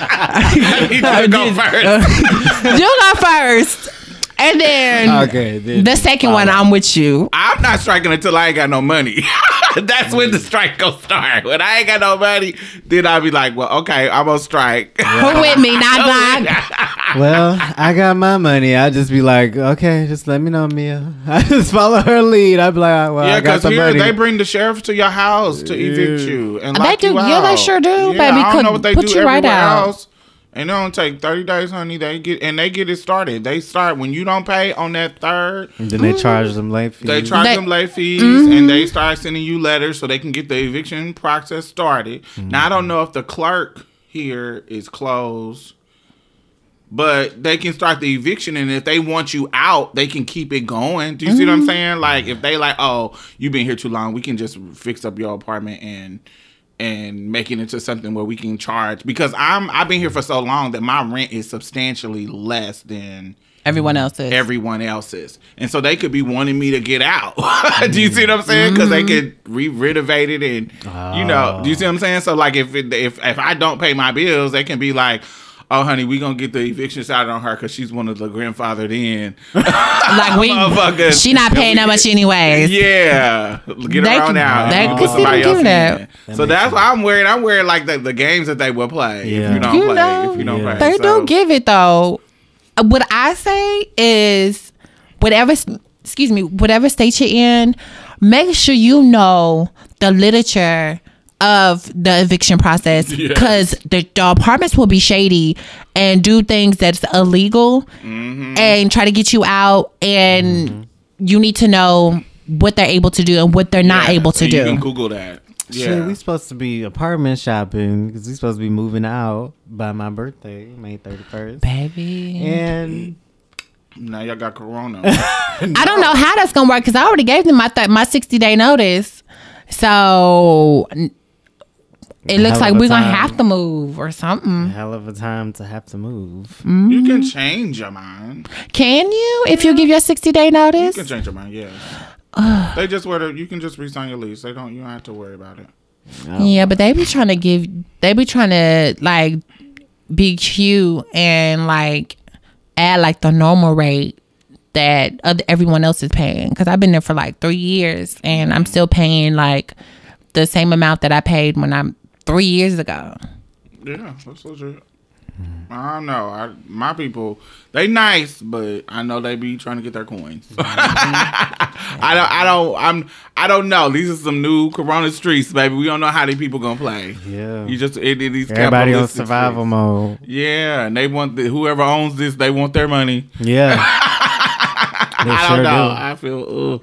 D: I need you to uh, go first.
E: you go first, and then
C: okay. Then
E: the second one, I'm with you.
D: I'm not striking until I ain't got no money. That's when the strike gonna start. When I ain't got no money, then I'll be like, well, okay, I'm gonna strike.
E: Who with me? not knock.
C: Well, I got my money. I just be like, okay, just let me know, Mia. I just follow her lead. I'd be like, well,
D: Yeah,
C: I got
D: because
C: some
D: here
C: money.
D: they bring the sheriff to your house to evict you and
E: They
D: lock
E: do-
D: you
E: yeah, they sure do,
D: Yeah,
E: baby.
D: I don't know what they
E: put
D: do
E: you right
D: everywhere
E: out.
D: else. And it don't take thirty days, honey. They get and they get it started. They start when you don't pay on that third.
C: And then they charge them late fees.
D: They charge
E: They-
D: them late fees
E: Mm-hmm.
D: and they start sending you letters so they can get the eviction process started. Now I don't know if the clerk here is closed, but they can start the eviction and if they want you out, they can keep it going. Do you see what
E: Mm-hmm.
D: I'm saying? Like if they like, oh, you've been here too long, we can just fix up your apartment and and making it to something where we can charge because I'm I've been here for so long that my rent is substantially less than
E: Everyone else's.
D: everyone else's. And so they could be wanting me to get out. do you see what I'm saying? Because they mm-hmm. could re renovate it and you know, do you see what I'm saying? So like if it, if if I don't pay my bills, they can be like. Oh, honey, we gonna get the eviction shot on her because she's one of the grandfathered in.
E: like we, she not paying that much anyways.
D: Yeah, get
E: They
D: her on
E: can-
D: out.
E: they
D: and
E: can
D: put somebody else
E: do that.
D: in.
C: That
D: So
C: makes
D: that's why I'm wearing. I'm wearing like the, the games that they will play.
C: Yeah.
D: If you don't
E: You
D: play,
E: know,
D: if you don't
C: Yeah.
D: play,
E: They
D: So-
E: do give it though. What I say is, whatever, excuse me, whatever state you're in, make sure you know the literature of the eviction process
D: Yes.
E: because the, the apartments will be shady and do things that's illegal
D: Mm-hmm.
E: and try to get you out and you need to know what they're able to do and what they're not
D: Yeah,
E: able to
D: and You
E: do.
D: can Google that. Yeah.
C: Shit, we supposed to be apartment shopping because we supposed to be moving out by my birthday, May thirty first.
E: Baby.
C: And
D: now y'all got Corona.
E: I don't know how that's gonna work because I already gave them my th- my sixty day notice. So n- it looks like we're gonna have to move or something.
C: hell of a time to have to move.
D: you can mm-hmm. change your mind.
E: Can you if you give your sixty day notice, You
D: can change your mind. Yes. they just were. You can just resign your lease. They don't. You don't have to worry about it.
E: Yeah, but they be trying to give. They be trying to like be cute and like add like the normal rate that other, everyone else is paying. Because I've been there for like three years and I'm mm-hmm. still paying like the same amount that I paid when I'm three years ago.
D: Yeah, that's legit. I don't know. I my people, they nice, but I know they be trying to get their coins. I don't. I don't. I'm. I don't know. These are some new Corona streets, baby. We don't know how these people gonna play.
C: Yeah.
D: You just it, it, these
C: Everybody on survival
D: streets.
C: mode.
D: Yeah, and they want the, whoever owns this. They want their money.
C: Yeah.
D: I don't know.
C: do.
D: I feel. Ugh.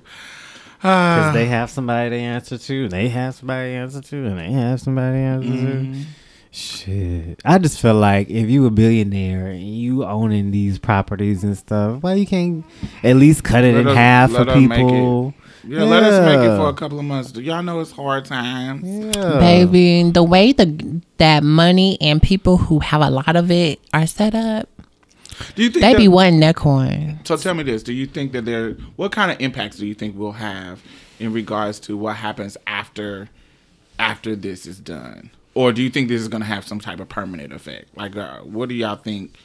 C: Because they have somebody to answer to. and They have somebody to answer to. And they have somebody they answer
D: Mm-hmm.
C: to. Shit. I just feel like if you a billionaire and you owning these properties and stuff, why you can't at least cut it
D: Let
C: in
D: us-
C: half for people?
D: Yeah, let us make it for a couple of months. Do y'all know it's hard times.
C: Yeah.
E: Baby, the way the that money and people who have a lot of it are set up,
D: Do you think
E: they
D: that-
E: be wanting their coin.
D: So tell me this: Do you think that there? What kind of impacts do you think we'll have in regards to what happens after after this is done, or do you think this is going to have some type of permanent effect? Like, uh, what do y'all think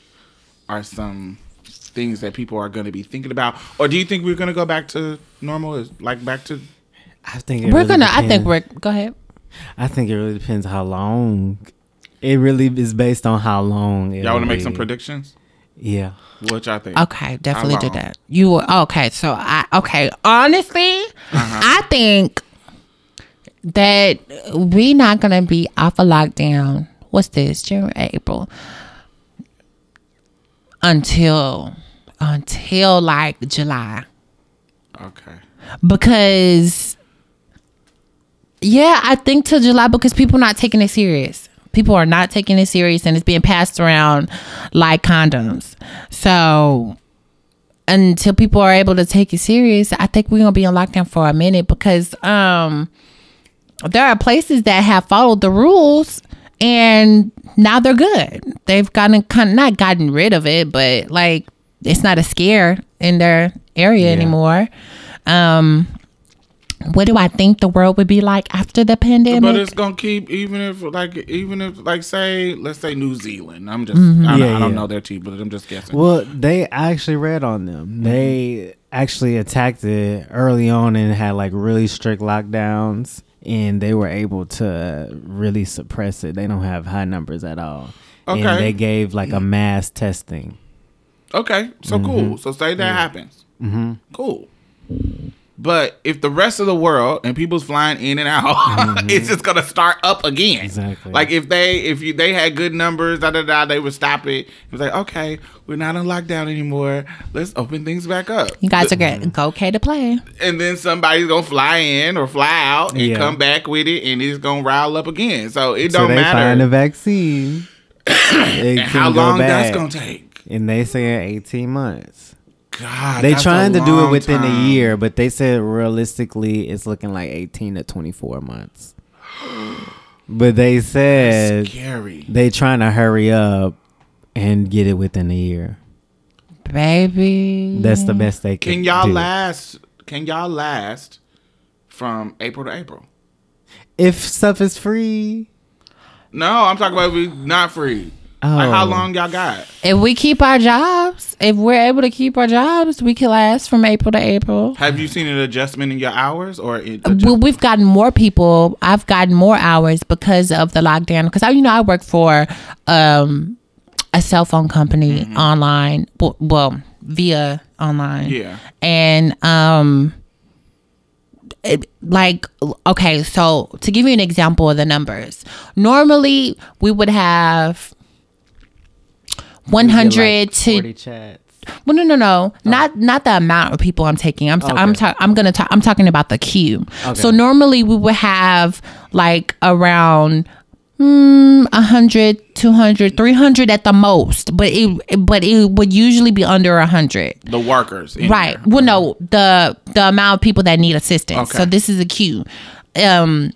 D: are some things that people are going to be thinking about, or do you think we're going to go back to normal, is like back to?
C: I think it
E: We're
C: really
E: gonna. I think we're. Go ahead.
C: I think it really depends how long. It really is based on how long.
D: Y'all want to make some predictions?
C: Yeah.
D: Which y'all think?
E: Okay, definitely
D: How
E: do that. You were okay. So I okay. Honestly, uh-huh. I think that we not gonna be off a lockdown. What's this? June, April until until like July
D: Okay.
E: because yeah, I think till July because people not taking it serious. People are not taking it serious and it's being passed around like condoms. So until people are able to take it serious, I think we're gonna be on lockdown for a minute because um there are places that have followed the rules and now they're good. They've gotten kind of not gotten rid of it, but like it's not a scare in their area anymore. Um what do I think the world would be like after the pandemic?
D: But it's gonna keep even if like even if like say let's say New Zealand. I'm just
E: Mm-hmm.
D: I, don't,
C: Yeah,
D: I don't
C: yeah.
D: know their team, but I'm just guessing.
C: Well, they I actually read on them. They actually attacked it early on and had like really strict lockdowns, and they were able to really suppress it. They don't have high numbers at all.
D: Okay.
C: And they gave like a mass testing.
D: Okay, so cool. So say that happens. Mm-hmm. Cool. But if the rest of the world and people's flying in and out, it's mm-hmm. just gonna start up again.
C: Exactly.
D: Like if they if you they had good numbers, da da da, they would stop it. It was like, okay, we're not in lockdown anymore. Let's open things back up.
E: you guys are good. Go okay to play.
D: and then somebody's gonna fly in or fly out and
C: Yeah.
D: come back with it, and it's gonna rile up again. So it
C: so
D: don't
C: they
D: matter.
C: find a vaccine. it
D: and how long that's gonna take.
C: And they say eighteen months.
D: God,
C: They
D: that's
C: trying to do it
D: long
C: within a year, but they said realistically it's looking like eighteen to twenty four months. But they said
D: Scary.
C: they trying to hurry up and get it within a year.
E: baby.
C: That's the best they can.
D: Can y'all
C: do.
D: last? Can y'all last from April to April?
C: If stuff is free,
D: No, I'm talking about we not free. Like how
C: Oh.
D: long y'all got?
E: If we keep our jobs, if we're able to keep our jobs, we can last from April to April.
D: Have you seen an adjustment in your hours or
E: Well, we've gotten more people. I've gotten more hours because of the lockdown. Because I, you know, I work for um, a cell phone company online. Well, well, via online.
D: Yeah.
E: And um, it, like okay, so to give you an example of the numbers, normally we would have. One hundred to
C: 40 chats.
E: well, no, no, no, not not the amount of people I'm taking. I'm I'm
C: Okay.
E: ta- I'm gonna talk. I'm talking about the queue. So normally we would have like around mm, 100, 200, 300 at the most, but it but it would usually be under 100.
D: the workers? in
E: Right.
D: there?
E: Well, no, the the amount of people that need assistance.
D: Okay.
E: So this is a queue. Um,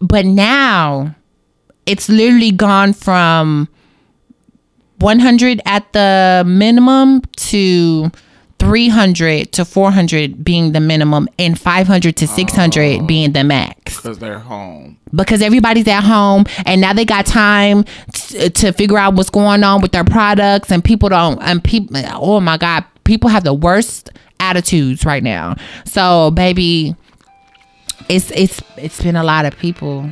E: but now it's literally gone from 100 at the minimum to 300 to 400 being the minimum and 500 to 600 being the max
D: Because they're home.
E: because everybody's at home and now they got time t- to figure out what's going on with their products and people don't and people oh my god people have the worst attitudes right now so baby it's it's it's been a lot of people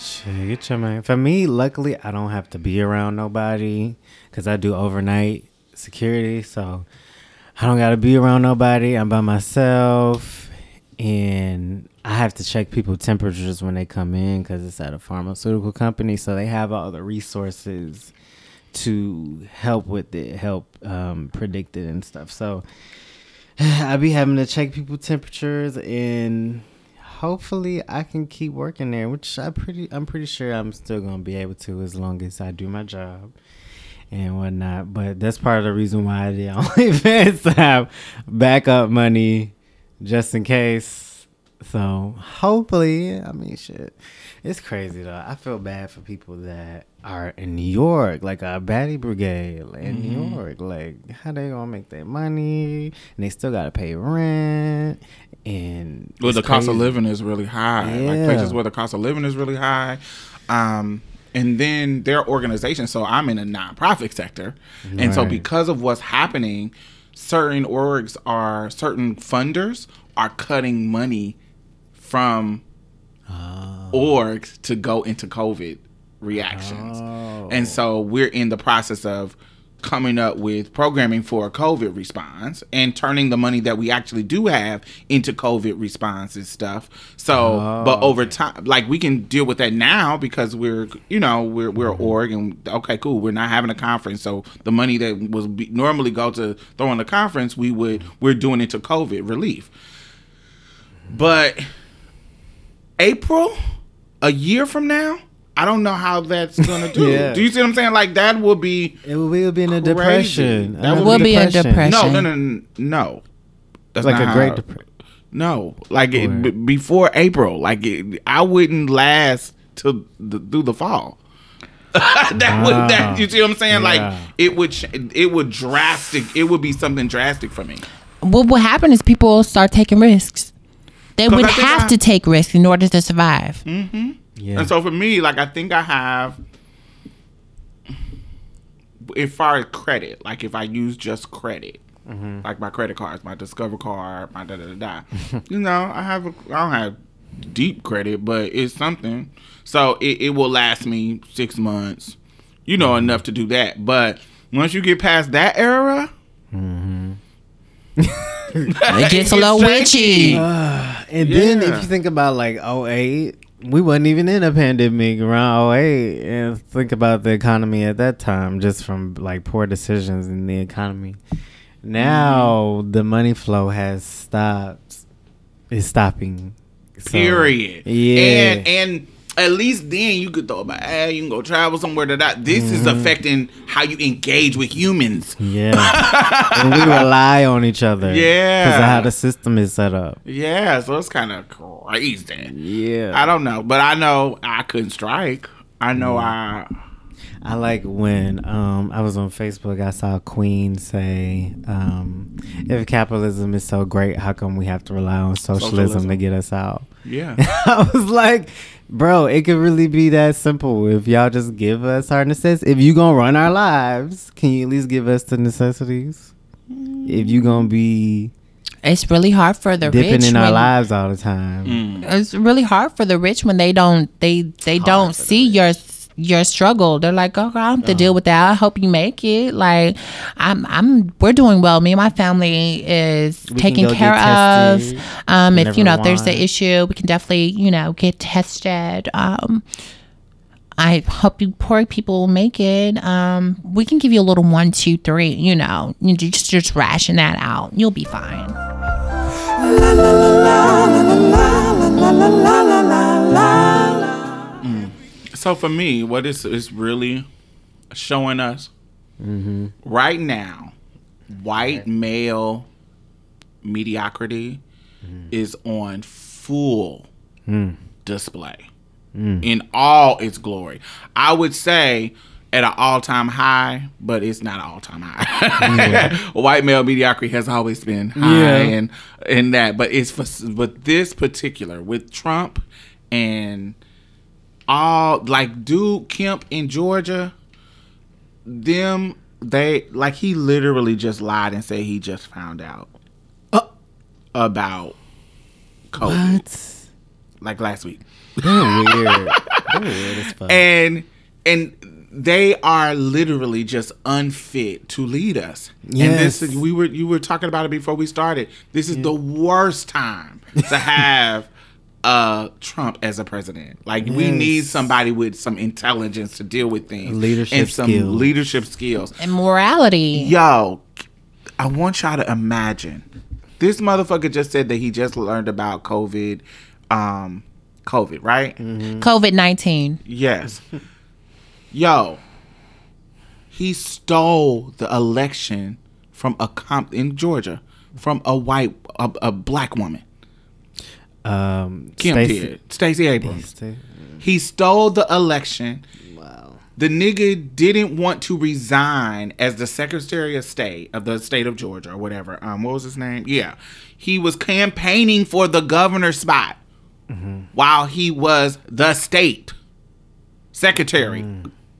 C: Shit, get your man. For me, luckily, I don't have to be around nobody because I do overnight security. So I don't got to be around nobody. I'm by myself. And I have to check people temperatures when they come in because it's at a pharmaceutical company. So they have all the resources to help with it, help um, predict it and stuff. So I be having to check people temperatures and hopefully I can keep working there, which I pretty I'm pretty sure I'm still gonna be able to as long as I do my job and whatnot. But that's part of the reason why the OnlyFans to have backup money just in case. So hopefully, I mean, shit, it's crazy though. I feel bad for people that are in New York, like a baddie brigade like, in New York. Like, how they gonna make their money? And they still gotta pay rent. And
D: Well, the cost of living is really high. Like
C: Yeah.
D: places where the cost of living is really high. Um, and then their organization. So I'm in a nonprofit sector, and so because of what's happening, certain orgs are certain funders are cutting money from
C: Oh.
D: orgs to go into COVID reactions. And oh. so we're in the process of coming up with programming for a COVID response and turning the money that we actually do have into COVID response and stuff. So, oh, but over time, like we can deal with that now because we're, you know, we're we're mm-hmm. org and okay, cool. We're not having a conference, so the money that was be, normally go to throw in the conference, we would we're doing it to COVID relief. But April, a year from now, I don't know how that's gonna do.
C: Yeah.
D: Do you see what I'm saying? Like that would be
C: It will be, it'll be in a
D: Crazy.
C: depression.
D: That
C: Another
E: will be a depression.
D: no, no, no, no, no. That's
C: Like
D: not
C: a great depression.
D: No, like it, b- before April, like it, I wouldn't last till the, through the fall. that would that you see what I'm saying?
C: Yeah.
D: Like it would it would drastic. It would be something drastic for me.
E: what will happen is people start taking risks They would have
D: I-
E: to take risks in order to survive mm-hmm.
C: Yeah.
D: And so for me, like I think I have, as far as credit, like if I use just credit, mm-hmm. like my credit cards, my Discover card, my da da da da, you know, I have a, I don't have deep credit, but it's something. So it, it will last me six months, you know, mm-hmm. enough to do that. But once you get past that era, mm-hmm.
E: it gets a little witchy uh,
C: And then if you think about like 08, we wasn't even in a pandemic around 08. And think about the economy at that time, just from like poor decisions in the economy. Now mm-hmm. the money flow has stopped. It's stopping. So,
D: period.
C: Yeah.
D: And and at least then you could throw about, hey, you can go travel somewhere to that. This is
C: Mm-hmm.
D: affecting how you engage with humans.
C: yeah. and we rely on each other.
D: Yeah.
C: Because of how the system is set up.
D: Yeah, so it's kind of crazy.
C: Yeah.
D: I don't know, but I know I couldn't strike. I know
C: Mm.
D: I
C: I like when um, I was on Facebook. I saw Queen say, um, "If capitalism is so great, how come we have to rely on socialism,
D: Socialism.
C: to get us out?"
D: Yeah.
C: I was like, "Bro, it could really be that simple if y'all just give us our necessities. If you gonna run our lives, can you at least give us the necessities? If you gonna be
E: It's really hard for the
C: dipping
E: rich
C: in our
E: when-
C: lives all the time,
D: Mm.
E: it's really hard for the rich when they don't they they don't see your your struggle. They're like, oh, I have to deal with that. I hope you make it. Like, I'm I'm we're doing well. Me and my family is
C: We
E: taken care of. Um, if you know if there's an issue, we can definitely you know get tested. Um. I hope you poor people make it. Um, we can give you a little one, two, three. You know, you just just ration that out. You'll be fine.
D: So for me, what is is really showing us mm-hmm. right now, white male mediocrity mm-hmm. is on full hmm. display hmm. in all its glory. I would say at an all time high, but it's not an all time high. White male mediocrity has always been high
C: Yeah.
D: and and that, but it's for but this particular with Trump and all like dude Kemp in Georgia, them they like he literally just lied and said he just found out uh. about COVID
C: what?
D: like last week.
C: They're weird. They're weird as fuck.
D: and and they are literally just unfit to lead us. And this
C: Yes.
D: is, we were you were talking about it before we started. This is the worst time to have uh Trump as a president. Like we need somebody with some intelligence to deal with things.
C: Leadership
D: and some
C: skills.
D: leadership skills.
E: And morality.
D: Yo, I want y'all to imagine. This motherfucker just said that he just learned about COVID. Um COVID, right?
E: COVID nineteen.
D: Yes. Yo, he stole the election from a comp in Georgia from a white a, a black woman.
C: Um,
D: Kim
C: Stacey-
D: did. Stacey Abrams.
C: Stacey-
D: He stole the election.
C: Wow.
D: The nigga didn't want to resign as the Secretary of State of the state of Georgia or whatever. Um, what was his name? Yeah, he was campaigning for the governor spot while he was the state secretary.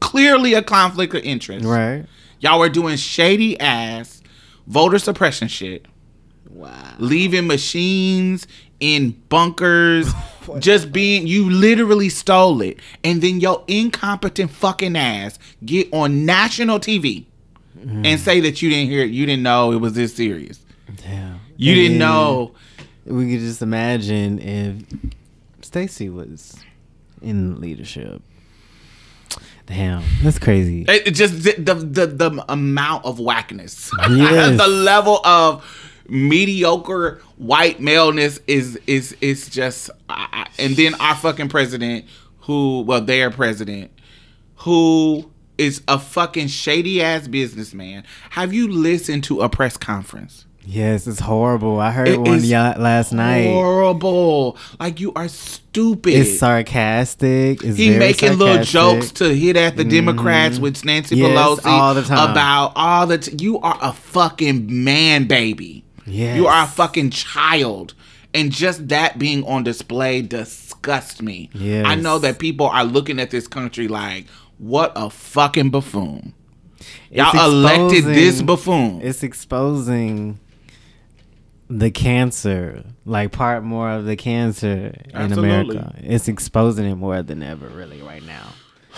D: Clearly a conflict of interest.
C: Right.
D: Y'all were doing shady ass voter suppression shit.
C: Wow.
D: Leaving machines in bunkers. just being you literally stole it. And then your incompetent fucking ass get on national TV and mm. say that you didn't hear it, you didn't know it was this serious.
C: Damn.
D: You didn't know
C: We could just imagine if Stacy was in leadership. Damn, that's crazy.
D: It, it just the, the the the amount of whackness,
C: Yes.
D: the level of mediocre white maleness is is is just. I, and then our fucking president, who well their president, who is a fucking shady ass businessman. Have you listened to a press conference?
C: Yes, it's horrible. I heard
D: It
C: one ya- last night.
D: Horrible. Like you are stupid.
C: It's sarcastic. It's
D: He making little jokes to hit at the Democrats mm-hmm. with Nancy
C: Yes,
D: Pelosi
C: all the time.
D: about all the. T- you are a fucking man, baby.
C: Yes.
D: You are a fucking child, and just that being on display disgusts me.
C: Yes.
D: I know that people are looking at this country like, what a fucking buffoon. Y'all elected this buffoon.
C: It's exposing the cancer, like part more of the cancer in
D: Absolutely.
C: America. It's exposing it more than ever, really, right now.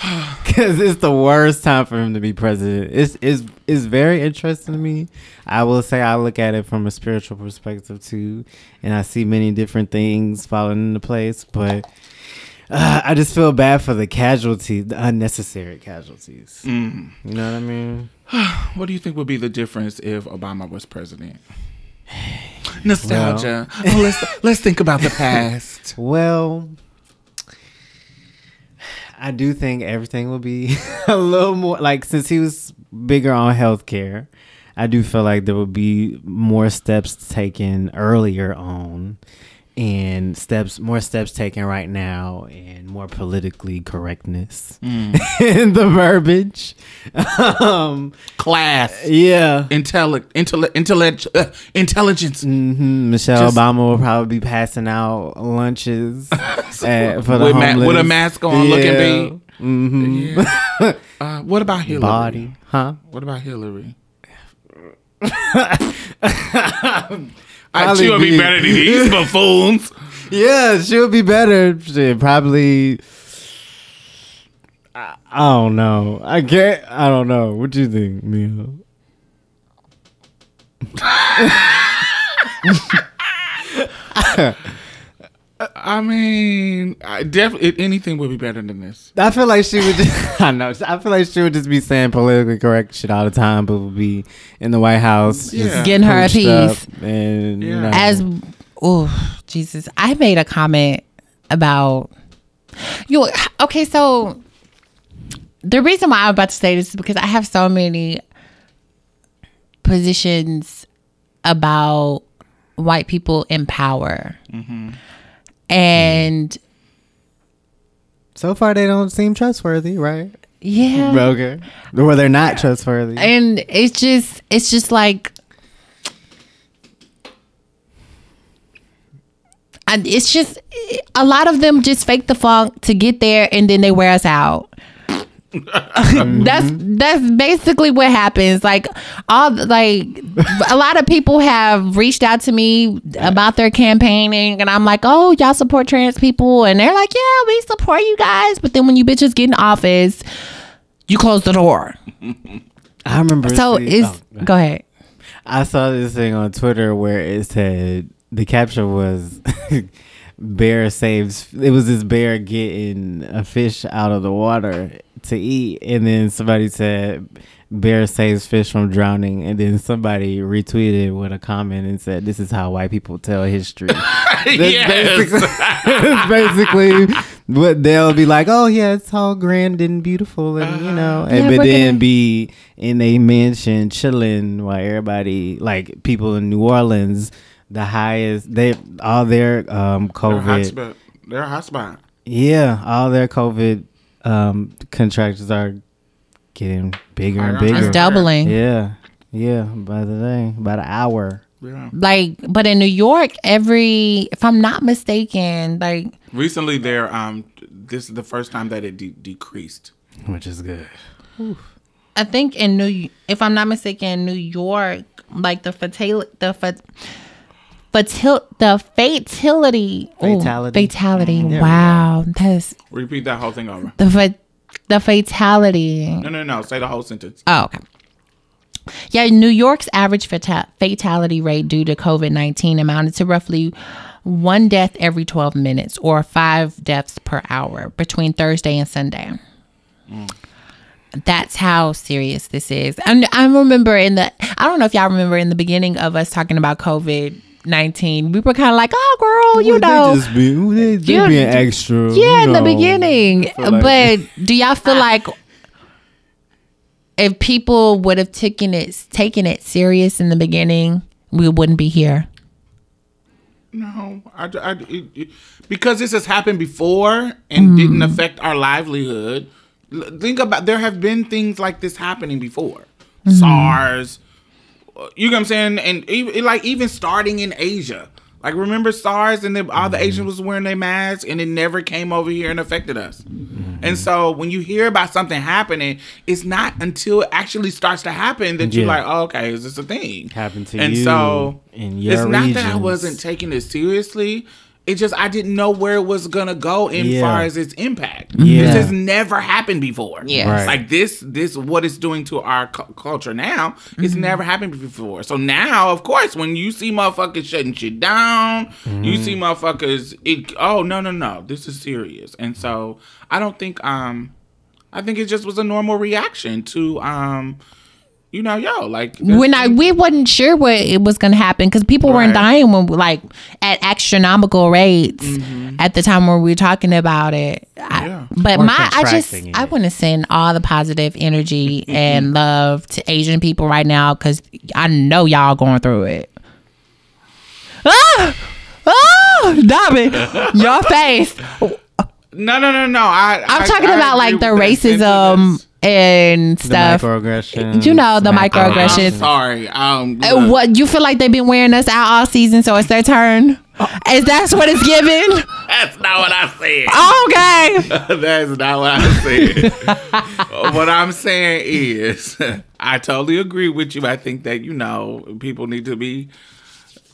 C: Because it's the worst time for him to be president. It's, it's, it's very interesting to me. I will say I look at it from a spiritual perspective too, and I see many different things falling into place, but. Uh, I just feel bad for the casualties, the unnecessary casualties.
D: Mm.
C: You know what I mean?
D: What do you think would be the difference if Obama was president? Nostalgia. oh, let's let's think about the past.
C: Well, I do think everything will be a little more like since he was bigger on healthcare. I do feel like there would be more steps taken earlier on, and steps more steps taken right now and more politically correctness
D: Mm.
C: in the verbiage um
D: Class,
C: yeah
D: intellect, intellect, intellect, uh, intelligence.
C: hmm Michelle
D: Just-
C: Obama will probably be passing out lunches at, for the
D: With ma-
C: homeless.
D: with a mask on, looking
C: hmm
D: Uh, what about Hillary?
C: Body, huh?
D: What about Hillary? I, she'll be
C: be-
D: better than these buffoons.
C: Yeah, she'll be better. Shit, probably. I, I don't know. I can't. I don't know. What do you think, Mia?
D: I mean, I definitely anything would be better than this.
C: I feel like she would. Just, I know. I feel like she would just be saying politically correct shit all the time, but would be in the White House, just
D: Yeah.
E: Getting her a piece.
C: and you
D: Yeah.
C: know.
E: As oh Jesus, I made a comment about you. Okay, so the reason why I'm about to say this is because I have so many positions about white people in power, mm-hmm. Mm. and
C: so far, they don't seem trustworthy, right?
E: yeah,
C: Okay, or they're not trustworthy.
E: and it's just it's just like and it's just a lot of them just fake the funk to get there and then they wear us out that's mm-hmm. that's basically what happens. Like all like a lot of people have reached out to me about their campaigning and i'm like oh y'all support trans people? And they're like yeah we support you guys. But then when you bitches get in office you close the door.
C: I remember.
E: so is
C: oh,
E: go ahead.
C: I saw this thing on Twitter where it said the caption was bear saves it was this bear getting a fish out of the water to eat and then somebody said bear saves fish from drowning and then somebody retweeted with a comment and said this is how white people tell history That's basically, that's basically what they'll be like. Oh yeah, it's all grand and beautiful, and you know, uh-huh. and
E: Yeah,
C: but
E: we're
C: then
E: gonna-
C: be in a mansion chilling while everybody, like people in New Orleans, the highest they all their um
D: They're a
C: COVID,
D: hotspot. They're a hotspot.
C: yeah, all their COVID um contractions are getting bigger and bigger.
E: It's doubling.
C: Yeah, yeah, by the day, by the hour.
D: Yeah.
E: Like, but in New York, every if I'm not mistaken, like
D: Recently, there. Um, this is the first time that it de- decreased.
C: Which is good.
E: I think in New, if I'm not mistaken, New York, like the fatal, the fat, fatil, the fatality, ooh,
C: Fatality.
E: fatality. Wow, that's
D: Repeat that whole thing over.
E: the fa- the fatality.
D: No, no, no. Say the whole sentence.
E: Oh, okay. Yeah, New York's average fata- fatality rate due to COVID 19 amounted to roughly one death every 12 minutes or five deaths per hour between Thursday and Sunday. Mm. That's how serious this is. And I remember in the, I don't know if y'all remember in the beginning of us talking about COVID 19, we were kind of like, oh, girl, you know.
C: they just be they, they
E: You-
C: being extra.
E: Yeah,
C: you
E: in the beginning.
C: like-
E: but do y'all feel like if people would have taken it taken it serious in the beginning, we wouldn't be here?
D: No, I, I- it- it- because this has happened before and didn't mm. affect our livelihood. Think about there have been things like this happening before, mm-hmm. SARS. You know what I'm saying? And even like even starting in Asia. Like remember SARS and then all the Asians mm-hmm. was wearing their masks and it never came over here and affected us. And so when you hear about something happening, it's not until it actually starts to happen that you're
C: Yeah.
D: like, oh, okay, is this a thing?
C: Happened to
D: and
C: you
D: so
C: in your
D: it's not that I
C: regions.
D: wasn't taking it seriously. It just I didn't know where it was gonna go in
C: Yeah.
D: far as its impact.
C: Yeah.
D: This has never happened before.
E: Yeah,
C: Right.
D: Like this, this what it's doing to our cu- culture now. It's
C: Mm-hmm.
D: never happened before. So now, of course, when you see motherfuckers shutting shit down, you
C: Mm-hmm.
D: see motherfuckers. It, oh no no no, this is serious. And so I don't think um, I think it just was a normal reaction to um, you know, yo, like
E: When I we wasn't sure what it was gonna happen because people weren't dying when like at astronomical rates at the time when we were talking about it. I-
D: Yeah.
E: but
C: Or
E: my I just
C: contracting
E: I want to send all the positive energy and love to Asian people right now because I know y'all going through it. Ah! Ah! Oh, Dobby, your face.
D: No, no, no, no. I,
E: I'm
D: I-
E: talking
D: I
E: about like the
D: with that
E: racism
D: sentiments.
E: and
C: The
E: stuff.
C: microaggressions.
E: You know, the
C: smack-
D: I'm
E: microaggressions.
D: sorry. Um,
E: Uh, What you feel like they've been wearing us out all season, so it's their turn. Is that what it's given?
D: That's not what I said.
E: Okay.
D: That's not what I said. what I'm saying is, I totally agree with you. I think that you know people need to be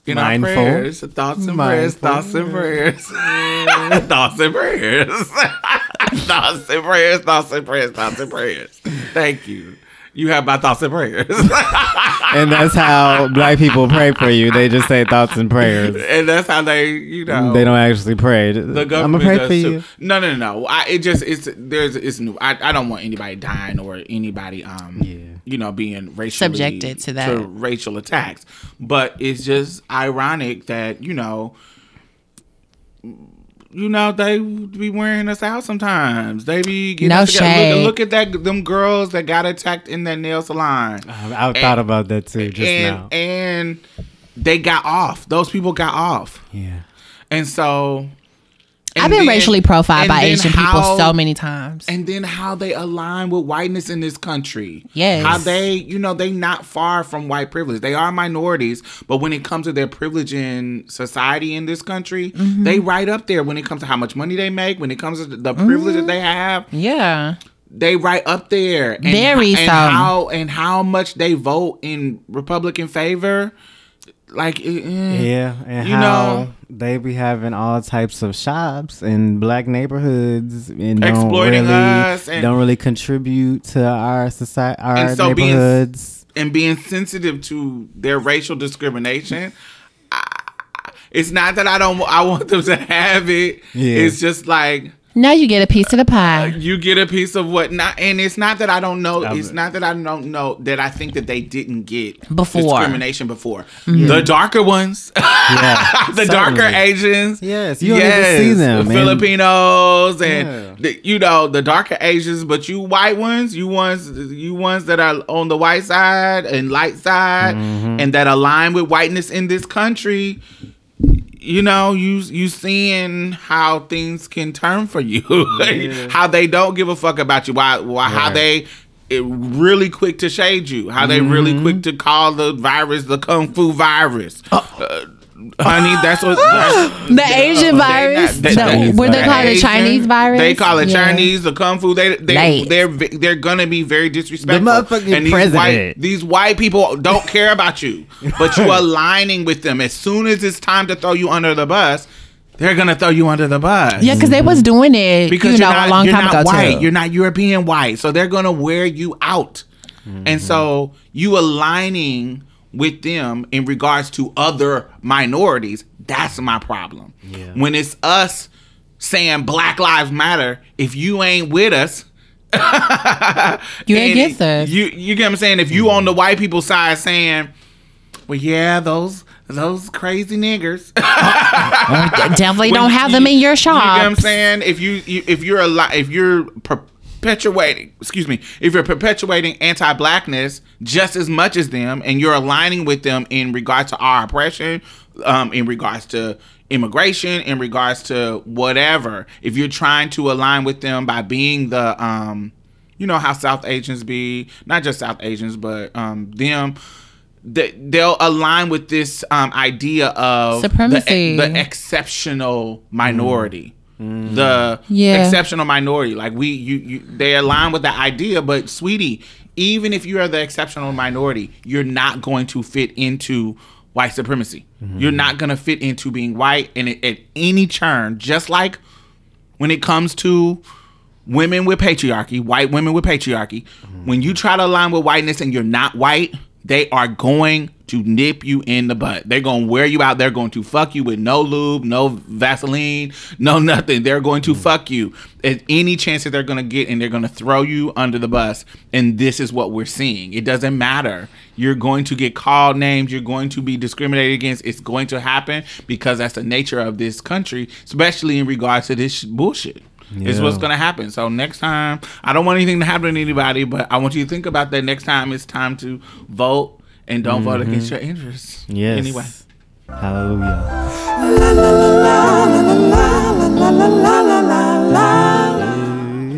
D: in
C: Mindful.
D: our prayers, thoughts and prayers, thoughts and prayers, thoughts and prayers, thoughts and prayers, thoughts and prayers, thoughts and prayers. Thank you. You have my thoughts and prayers,
C: And that's how black people pray for you. They just say thoughts and prayers.
D: and that's how they, you know,
C: They don't actually pray.
D: The
C: I'm gonna pray
D: does
C: for you.
D: No, no, no, no. I, it just it's there's it's new. I, I don't want anybody dying or anybody um
C: Yeah.
D: You know being racially
E: Subjected to that.
D: racial attacks. But it's just ironic that you know. You know they be wearing us out sometimes. They be getting
E: No
D: us
E: shade.
D: Look, look at that them girls that got attacked in that nail salon.
C: I, I thought about that too just
D: and
C: now.
D: and they got off. Those people got off.
C: yeah.
D: And so
E: I've been
D: then-
E: racially profiled by Asian
D: how-
E: people so many times.
D: and then how they align with whiteness in this country.
E: Yes.
D: How they, you know, they not far from white privilege. They are minorities, but when it comes to their privilege in society in this country,
E: Mm-hmm.
D: they right up there when it comes to how much money they make, when it comes to the privilege that they have,
E: yeah.
D: they right up there. And,
E: Very
D: and
E: so.
D: how and how much they vote in Republican favor. Like eh, eh.
C: Yeah, and
D: You
C: how
D: know-
C: they be having all types of shops in black neighborhoods and
D: Exploiting
C: really
D: us and-
C: don't really contribute to our society, our
D: And so being-
C: neighborhoods.
D: and being sensitive to their racial discrimination. I, it's not that I don't. I want them to have it.
C: Yeah.
D: It's just like
E: Now you get a piece of the pie.
D: you get a piece of what not, and it's not that I don't know.
C: I'm-
D: It's not that I don't know that I think that they didn't get
E: Before.
D: discrimination before. The darker ones,
C: Yeah,
D: the darker. Asians.
C: Yes, you don't even see them,
D: The Filipinos and
C: Yeah.
D: the, you know the darker Asians, but you white ones, you ones, you ones that are on the white side and light side,
C: Mm-hmm.
D: and that align with whiteness in this country. You know, you you seeing how things can turn for you, how they don't give a fuck about you, why, why how they it really quick to shade you, how they really
C: Mm-hmm.
D: quick to call the virus the kung fu virus. Uh, honey, that's what that's,
E: The Asian virus.
D: they-
E: the-
D: they-
E: what they call it?
D: Asian,
E: Chinese virus.
D: They call it
E: Yeah.
D: Chinese, the kung fu. They they
E: Late.
D: they're they're gonna be very disrespectful.
C: The motherfucking
D: these
C: president.
D: white these white people don't care about you, but you aligning with them. As soon as it's time to throw you under the bus, they're gonna throw you under the bus.
E: Yeah, because they was doing it,
D: because
E: you know,
D: you're not,
E: a long
D: you're
E: time
D: not
E: ago
D: white.
E: too.
D: You're not European white, so they're gonna wear you out. And mm-hmm. so you aligning with them in regards to other minorities, that's my problem. When it's us saying Black Lives Matter, if you ain't with us,
E: You
D: and
E: against us.
D: You you get what I'm saying? If you on the mm. white people side saying, Well yeah, those those crazy niggers.
E: Definitely don't have
D: you-
E: them in your
D: You
E: shop.
D: know what I'm saying? If you, you if you're a li- if you're perpetuating, excuse me, if you're perpetuating anti-blackness just as much as them, and you're aligning with them in regards to our oppression, um, in regards to immigration, in regards to whatever, if you're trying to align with them by being the um, you know how South Asians be, not just South Asians, but um, them. They, they'll align with this um, idea of
E: Supremacy.
D: the exceptional minority. The
E: Yeah.
D: exceptional minority. Like we you, you they align with that idea, but sweetie, even if you are the exceptional minority, you're not going to fit into white supremacy. Mm-hmm. You're not going to fit into being white and at, at any turn, just like when it comes to women with patriarchy, white women with patriarchy, mm-hmm. when you try to align with whiteness and you're not white, they are going to nip you in the butt. They're going to wear you out. They're going to fuck you with no lube, no Vaseline, no nothing. They're going to fuck you at any chance that they're going to get and they're going to throw you under the bus. And this is what we're seeing. It doesn't matter. You're going to get called names. You're going to be discriminated against. It's going to happen because that's the nature of this country, especially in regards to this sh- bullshit. It's what's going to happen. So next time, I don't want anything to happen to anybody, but I want you to think about that next time it's time to vote and don't vote against your interests.
C: Yes.
D: Anyway.
C: Hallelujah.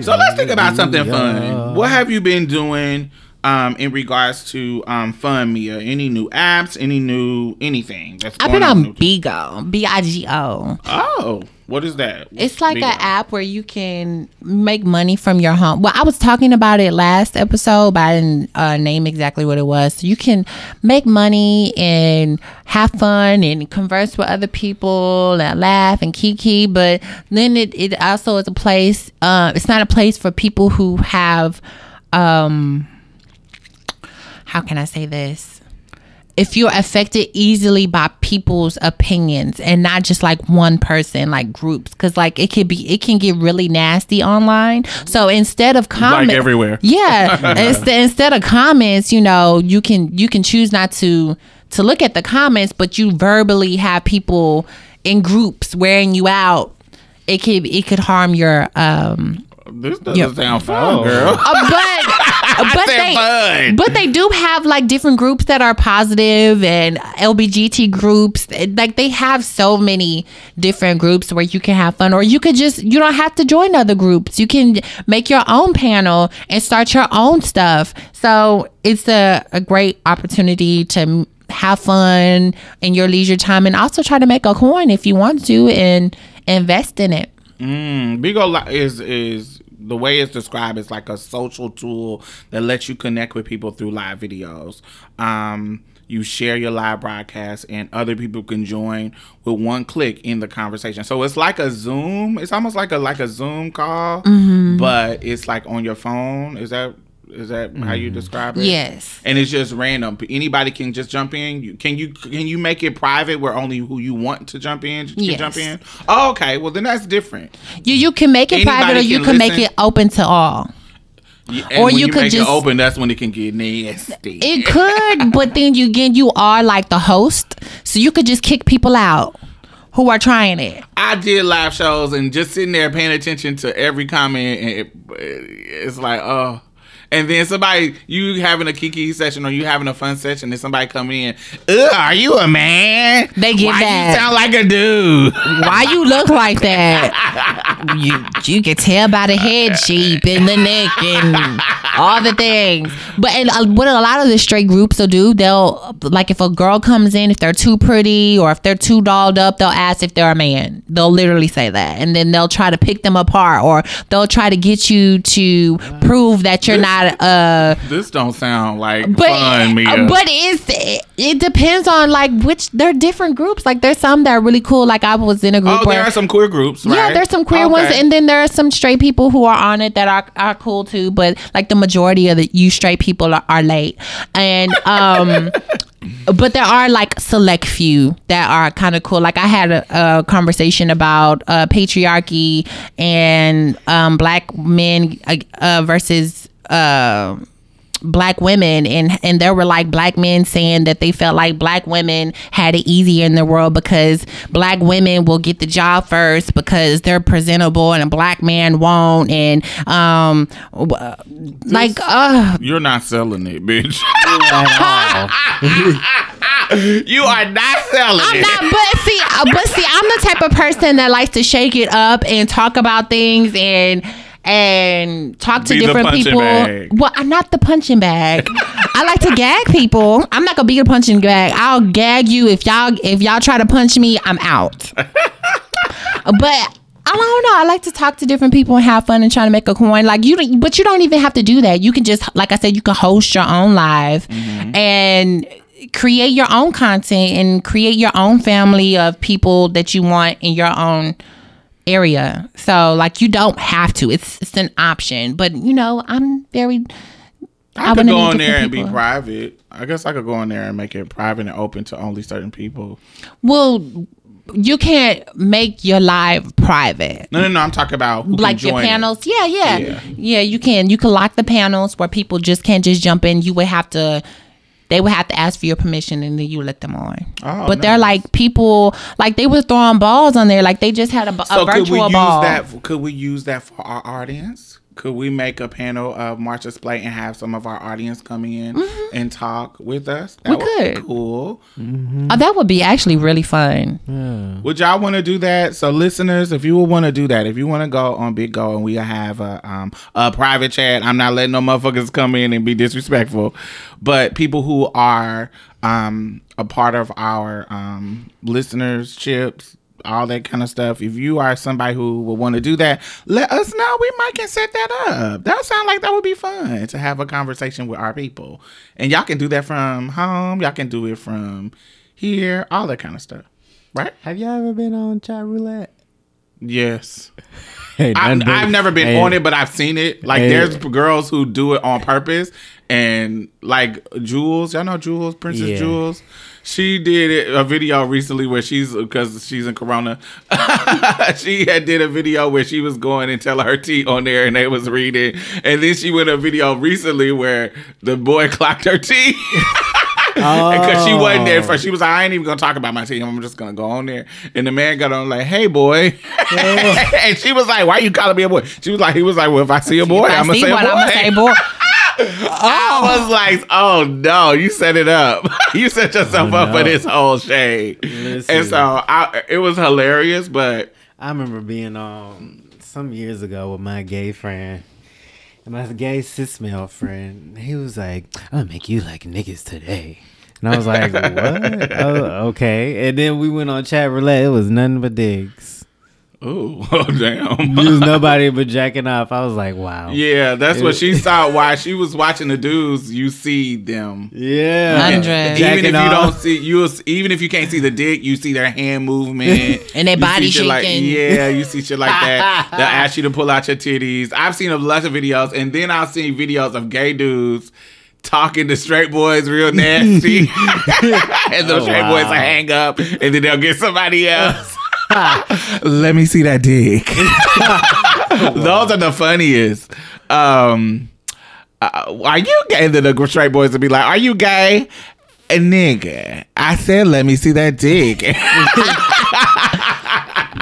D: So let's think about something fun. What have you been doing um, in regards to um, fun, Mia? Any new apps? Any new anything? That's
E: I've been on
D: new-
E: Bigo, B I G O.
D: Oh, what is that?
E: It's like an app where you can make money from your home. Well, I was talking about it last episode, but I didn't uh, name exactly what it was. So you can make money and have fun and converse with other people and laugh and kiki. But then it, it also is a place. Uh, it's not a place for people who have. Um, how can I say this? If you're affected easily by people's opinions and not just like one person like groups because like it could be it can get really nasty online so instead of comments like
D: everywhere.
E: yeah instead, instead of comments you know you can you can choose not to to look at the comments but you verbally have people in groups wearing you out it could it could harm your um
D: This doesn't
E: Yeah.
D: sound fun,
C: Oh.
D: girl.
E: uh, but but they
D: fun.
E: but they do have like different groups that are positive and LBGT groups. Like they have so many different groups where you can have fun, or you could just you don't have to join other groups. You can make your own panel and start your own stuff. So it's a, a great opportunity to have fun in your leisure time and also try to make a coin if you want to and invest in it.
D: Mm, Bigo li- is is the way it's described is like a social tool that lets you connect with people through live videos. Um, you share your live broadcast, and other people can join with one click in the conversation. So it's like a Zoom. It's almost like a like a Zoom call,
E: Mm-hmm.
D: but it's like on your phone. Is that is that how you mm-hmm. describe it?
E: Yes.
D: and it's just random. Anybody can just jump in. You, can you can you make it private where only who you want to jump in can
E: Yes.
D: jump in? Oh, okay. Well, then that's different.
E: You you can make it
D: Anybody
E: private or you
D: can
E: can make it open to all.
D: Yeah,
E: Or
D: when
E: you could
D: make
E: just-
D: it open. That's when it can get nasty.
E: It could, but then you again you are like the host, so you could just kick people out who are trying it.
D: I did live shows and just sitting there paying attention to every comment, and it, it's like, oh. And then somebody, you having a kiki session or you having a fun session, and somebody coming in, Ugh, are you a man?
E: They get
D: Why
E: that.
D: you sound like a dude?
E: Why you look like that? You you can tell by the head shape and the neck and all the things. But and uh, what a lot of the straight groups will do, they'll like if a girl comes in, if they're too pretty or if they're too dolled up, they'll ask if they're a man. They'll literally say that, and then they'll try to pick them apart or they'll try to get you to prove that you're not uh
D: This don't sound like
E: but
D: fun, Mia.
E: but it's it depends on like which they're different groups. Like there's some that are really cool. Like I was in a group
D: oh,
E: where
D: there are some queer groups, right?
E: yeah, there's some queer ones, and then there are some straight people who are on it that are, are cool too. But like the majority of the you straight people are, are late, and um. But there are like select few that are kind of cool. Like I had a, a conversation about uh, patriarchy and um, black men uh, uh, versus uh, black women and and there were like black men saying that they felt like black women had it easier in the world because black women will get the job first because they're presentable and a black man won't and um w- uh, like uh
D: You're not selling it, bitch. You are not selling
E: I'm
D: it.
E: not, but see, but see, I'm the type of person that likes to shake it up and talk about things and and talk to
D: Be
E: different people.
D: bag.
E: Well, I'm not the punching bag. I like to gag people. I'm not gonna be a punching bag. I'll gag you if y'all if y'all try to punch me. I'm out. but. I don't know. I like to talk to different people and have fun and try to make a coin. Like you, don't- but you don't even have to do that. You can just, like I said, you can host your own live mm-hmm. and create your own content and create your own family of people that you want in your own area. So, like, you don't have to. It's it's an option. But you know, I'm very.
D: I,
E: I
D: could go in there and be private. I guess I could go in there and make it private and open to only certain people.
E: Well, you can't make your live private.
D: No, no, no. I'm talking about who
E: like your panels. Yeah, yeah,
D: Yeah.
E: yeah, You can you can lock the panels where people just can't just jump in. You would have to. They would have to ask for your permission and then you let them on.
D: Oh,
E: but they're like people, like they were throwing balls on there. Like they just had a, a
D: So could we
E: virtual
D: use
E: ball.
D: that? Could we use that for our audience? Could we make a panel of Marcia's Plate and have some of our audience come in and talk with us? That
E: Mm-hmm. We
D: would be
E: could.
D: Cool.
E: Oh, that would be actually really fun.
D: Would y'all want to do that? So, listeners, if you would want to do that, if you want to go on Bigo and we have a um a private chat, I'm not letting no motherfuckers come in and be disrespectful, but people who are um a part of our um listeners chips. All that kind of stuff. If you are somebody who would want to do that, let us know. We might can set that up. That sound like that would be fun to have a conversation with our people. And y'all can do that from home. Y'all can do it from here. All that kind of stuff. Right?
C: Have y'all ever been on Chatroulette?
D: Yes.
C: Hey,
D: I've, I've never been
C: hey,
D: on it, but I've seen it. Like,
C: Hey.
D: there's girls who do it on purpose. And, like, Jules, y'all know Jules, Princess
C: Yeah.
D: Jules? She did a video recently where she's, because she's in Corona, she had did a video where she was going and telling her tea on there and they was reading. And then she went a video recently where the boy clocked her tea. Because she wasn't there first. Oh. She was like, I ain't even gonna talk about my team. I'm just gonna go on there. And the man got on like, hey boy. and she was like, Why you calling me a boy? She was like, he was like, Well, if I see a boy, I'm gonna say
E: one,
D: boy.
E: I'ma say boy.
D: I oh. was like, oh no, you set it up. you set yourself
C: Oh,
D: up for this whole shade.
C: Listen.
D: And so I, it was hilarious, but
C: I remember being on some years ago with my gay friend. My gay cis male friend, he was like, I'm gonna make you like niggas today. And I was like, what? oh, okay. And then we went on Chatroulette. It was nothing but digs.
D: Ooh, oh damn.
C: It was nobody but jacking off. I was like, wow.
D: Yeah, that's what she saw. While she was watching the dudes, you see them.
C: Yeah.
E: Hundred.
D: Even if you
C: off.
D: don't see you, even if you can't see the dick, you see their hand movement
E: And their body
D: see shit like-
E: shaking.
D: yeah, you see shit like that. They'll ask you to pull out your titties. I've seen a lot of videos, and then I've seen videos of gay dudes talking to straight boys real nasty, and oh, those
C: Oh,
D: straight
C: wow.
D: boys will hang up, and then they'll get somebody else. Let me see that dick. Those are the funniest. Um, uh, are you gay? And then the straight boys will be like, "Are you gay?" A nigga, I said, "Let me see that dick."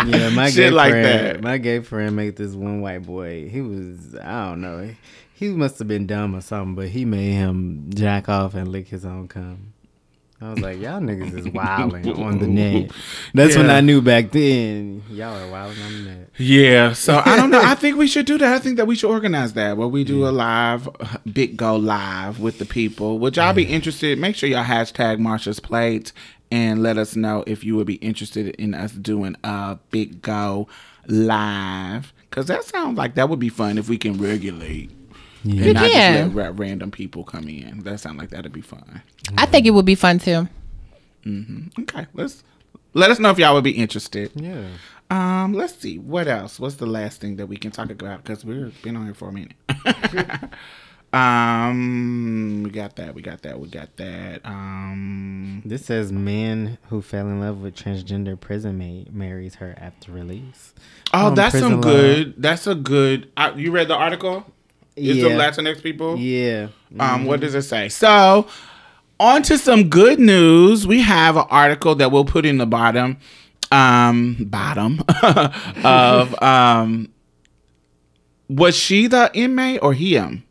C: Yeah, my
D: Shit
C: gay
D: like
C: friend,
D: that.
C: My gay friend made this one white boy. He was I don't know. He, he must have been dumb or something, but he made him jack off and lick his own cum. I was like, y'all niggas is wilding on the net. That's when I knew back then. Y'all are wilding on the net.
D: Yeah, so I don't know. I think we should do that. I think that we should organize that where we do a live, uh, Bigo live with the people. Would y'all be interested? Make sure y'all hashtag Marsha's Plate and let us know if you would be interested in us doing a Bigo live. Because that sounds like that would be fun if we can regulate. And not
E: can.
D: just let ra- random people come in. That sounds like that'd be fun.
E: I think it would be fun too.
D: Okay, let's let us know if y'all would be interested.
C: Yeah.
D: Um, let's see what else. What's the last thing that we can talk about? Because we've been on here for a minute. um, we got that. We got that. We got that. Um,
C: This says man who fell in love with transgender prison mate marries her after release.
D: oh,
C: Um,
D: that's
C: prison
D: some
C: law.
D: good. That's a good. Uh, you read the article? Is
C: Yeah.
D: Latinx people?
C: Yeah.
D: Um, what does it say? So, on to some good news. We have an article that we'll put in the bottom, um, bottom of um, was she the inmate or him?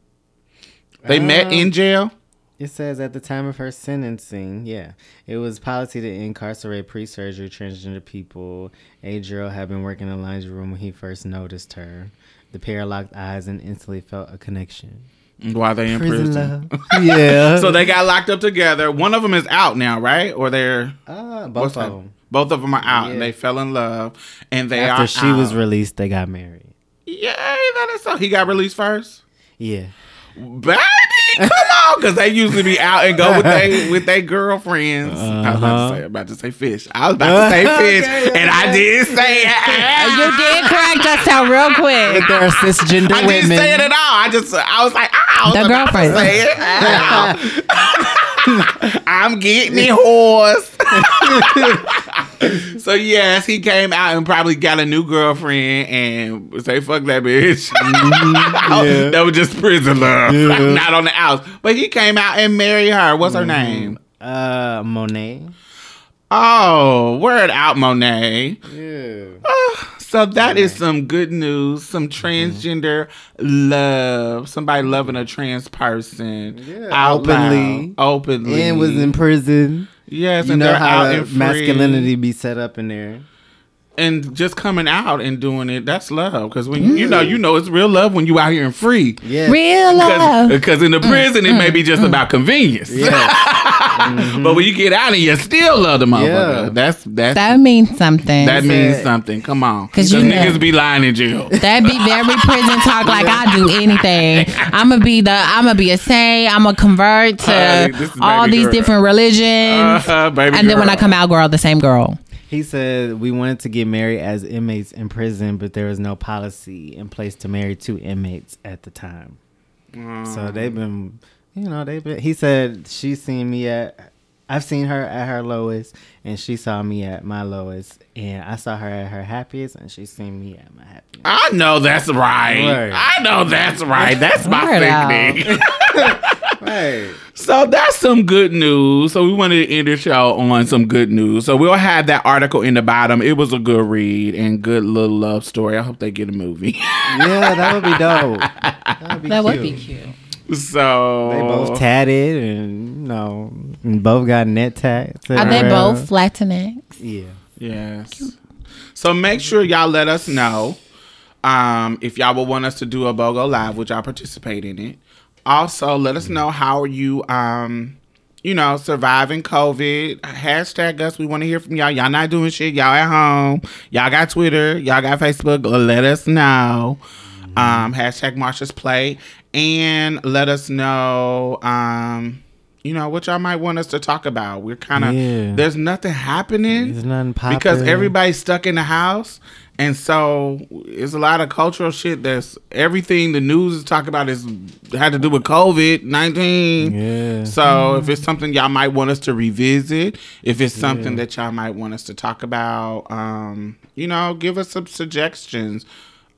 D: They met in jail.
C: It says at the time of her sentencing, yeah, it was policy to incarcerate pre-surgery transgender people. Adriel had been working in the laundry room when he first noticed her. The pair locked eyes and instantly felt a connection.
D: While they in prison.
C: yeah.
D: So they got locked up together. One of them is out now, right? Or they're
C: uh,
D: what's
C: both
D: that?
C: of them.
D: Both of them are out, and they fell in love, and they
C: After
D: are.
C: she was released, they got married.
D: Yay! That is so. He got released first.
C: Yeah.
D: Baby, come on, because they usually be out and go with they with their girlfriends. I was about
C: Uh-huh.
D: to say, about to say fish. I was about to say fish,
C: Okay,
D: and I did say
E: You did correct us out real quick.
C: There are cisgender
D: I didn't say it at all. I just, I was like, ah, I was
E: The
D: about to
E: girlfriend.
D: say it. I'm getting it, horse. so yes, he came out and probably got a new girlfriend and say fuck that bitch.
C: yeah.
D: that was just prison love,
C: Yeah.
D: not on the outs. But he came out and married her. What's her name?
C: Uh, Monet.
D: Oh, word out, Monet.
C: Yeah.
D: Uh, So that is some good news. Some transgender love. Somebody loving a trans person.
C: Yeah, openly.
D: loud, openly,
C: and was in prison.
D: Yes,
C: You
D: and
C: know
D: they're
C: how
D: out and free.
C: masculinity be set up in there.
D: and just coming out and doing it. That's love. Because when you know, mm. you know, it's real love when you out here and free.
C: Yeah.
E: Real love.
D: Because in the mm, prison, it may be mm, just about convenience.
C: Yeah.
D: but when you get out of you still love the motherfucker,
C: Yeah.
D: that's that's
E: That means something.
D: that means something. Come on, because
E: you know-
D: niggas be lying in jail.
E: That be very prison talk like I do anything. I'm gonna be the I'm gonna be a saint. I'm gonna convert to
D: Hey, this is
E: all these
D: girl.
E: different religions.
D: Uh, baby
E: and then when. I come out, girl, the same girl.
C: He said we wanted to get married as inmates in prison, but there was no policy in place to marry two inmates at the time. So they've been, you know, they've been. He said she's seen me at. I've seen her at her lowest, and she saw me at my lowest, and I saw her at her happiest, and she's seen me at my happiest.
D: I know that's right.
C: Word.
D: I know that's right. That's my
E: Word out.
D: sickening.
C: Right.
D: So that's some good news. So we wanted to end the show on some good news. So we'll have that article in the bottom. It was a good read and good little love story. I hope they get a movie.
C: Yeah, that would be dope. That would be
E: That
C: cute.
E: would be cute.
D: So
C: They both tatted, and you know, and both got net tats.
E: Are they both flat Latinx?
C: Yeah.
D: Yes. So make sure y'all let us know um, if y'all would want us to do a Bigo live, which y'all participate in it. Also, let us know how are you, um, you know, surviving COVID. Hashtag us. We want to hear from y'all. Y'all not doing shit. Y'all at home. Y'all got Twitter. Y'all got Facebook. Let us know. Um, hashtag Marsha's Plate. And let us know, um, you know, what y'all might want us to talk about. We're kind of,
C: Yeah.
D: there's nothing happening
C: There's nothing popping.
D: because everybody's stuck in the house and so it's a lot of cultural shit that's everything the news is talking about is had to do with covid-19
C: Yeah.
D: so if it's something y'all might want us to revisit if it's something that y'all might want us to talk about um you know give us some suggestions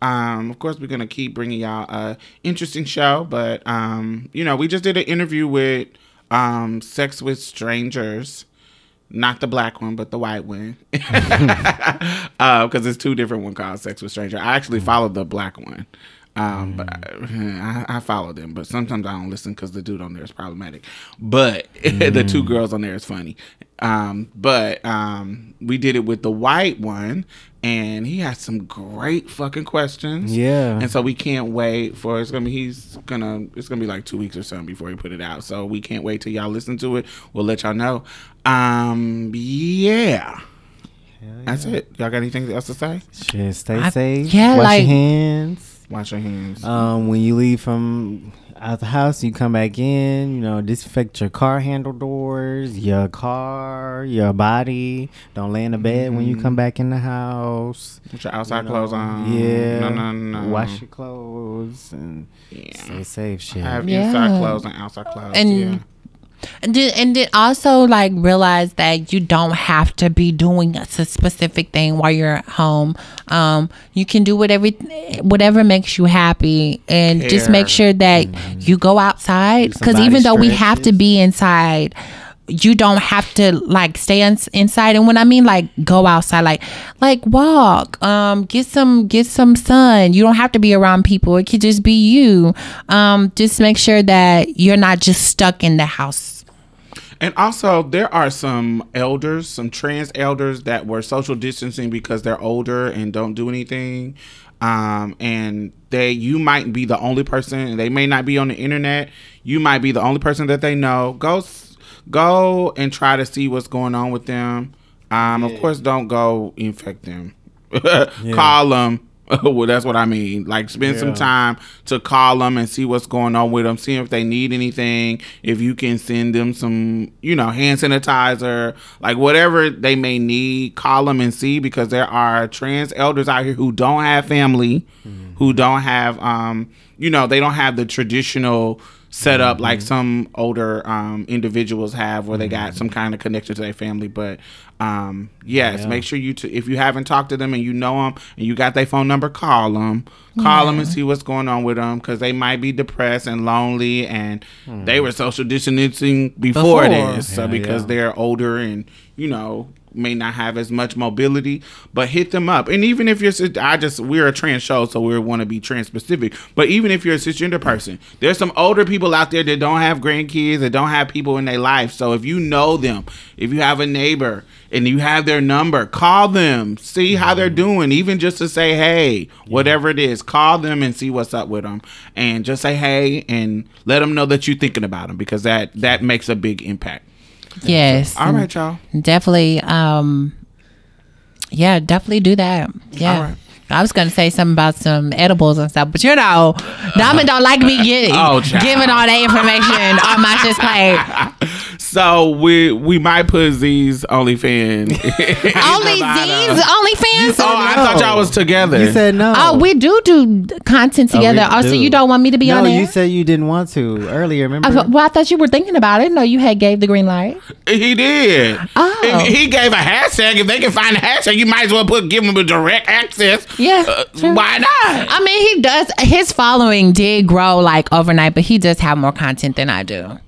D: um, of course, we're gonna keep bringing y'all a interesting show, but um, you know, we just did an interview with um, Sex with Strangers, not the black one, but the white one, because it's two different one called Sex with Stranger. I actually followed the black one. Um, but I, I follow them, but sometimes I don't listen because the dude on there is problematic. But the two girls on there is funny. Um, but um, we did it with the white one, and he has some great fucking questions.
C: Yeah.
D: and so we can't wait for it's gonna be he's gonna it's gonna be like two weeks or something before he put it out. So we can't wait till y'all listen to it. We'll let y'all know. Um, yeah. That's it. Y'all got anything else to say?
C: Shit, stay
E: I-
C: safe.
E: yeah,
C: Wash
E: like-
C: your hands.
D: Wash your hands.
C: Um, when you leave from out the house, you come back in. You know, disinfect your car handle doors, your car, your body. Don't lay in the bed when you come back in the house.
D: Put your outside
C: You
D: clothes on.
C: Yeah.
D: No, no, no.
C: Wash your clothes and
D: Yeah.
C: stay safe. Shit.
D: Have
E: Yeah.
D: inside clothes and outside clothes.
E: And-
D: yeah.
E: And then, and then also like realize that you don't have to be doing a specific thing while you're at home. Um, you can do whatever whatever makes you happy, and just make sure that you go outside. Because even though we have to be inside, you don't have to like stay ins inside. And when I mean like go outside, like like walk, um, get some get some sun. You don't have to be around people. It could just be you. Um, just make sure that you're not just stuck in the house.
D: And also, there are some elders, some trans elders that were social distancing because they're older and don't do anything. Um, and they, you might be the only person, they may not be on the internet. You might be the only person that they know. Go, go and try to see what's going on with them. Um, of course, don't go infect them. Call them. well, that's what I mean. Like, spend some time to call them and see what's going on with them. See if they need anything. If you can send them some, you know, hand sanitizer, like whatever they may need. Call them and see because there are trans elders out here who don't have family, who don't have, um, you know, they don't have the traditional setup like some older um, individuals have where they got some kind of connection to their family but um, yes make sure you t- if you haven't talked to them and you know them and you got their phone number call them call them and see what's going on with them because they might be depressed and lonely and they were social distancing before,
E: Before.
D: this so because
C: yeah.
D: they're older and you know may not have as much mobility, but hit them up. And even if you're, I just we're a trans show, so we want to be trans specific. But even if you're a cisgender person, there's some older people out there that don't have grandkids, that don't have people in their life. So if you know them, if you have a neighbor and you have their number, call them, see how they're mm-hmm. doing, even just to say hey, whatever it is, call them and see what's up with them, and just say hey and let them know that you're thinking about them because that that makes a big impact.
E: Yes.
D: All right, y'all.
E: Definitely. Um. Yeah, definitely do that. Yeah.
D: All right.
E: I was gonna say something about some edibles and stuff, but you know, Diamond don't like me getting
D: Oh,
E: giving all that information on my just play.
D: So we we might put Z's OnlyFans.
E: Only Z's, OnlyFans.
D: Oh, I thought y'all was together.
C: You said no.
E: Oh, we do do content
C: Oh,
E: together. Oh, so
C: do.
E: you don't want me to be
C: no,
E: on there?
C: you said you didn't want to earlier. Remember?
E: I well, I thought you were thinking about it. No, you had gave the green light.
D: He did.
E: Oh.
D: If he gave a hashtag. If they can find a hashtag, you might as well put give him a direct access.
E: Yeah,
D: Uh, why not?
E: I mean, he does. His following did grow like overnight, but he does have more content than I do.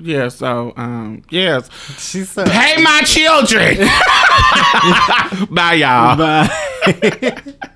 D: Yeah. So um. Yes.
C: she said.
D: Pay my children. Bye, y'all.
C: Bye.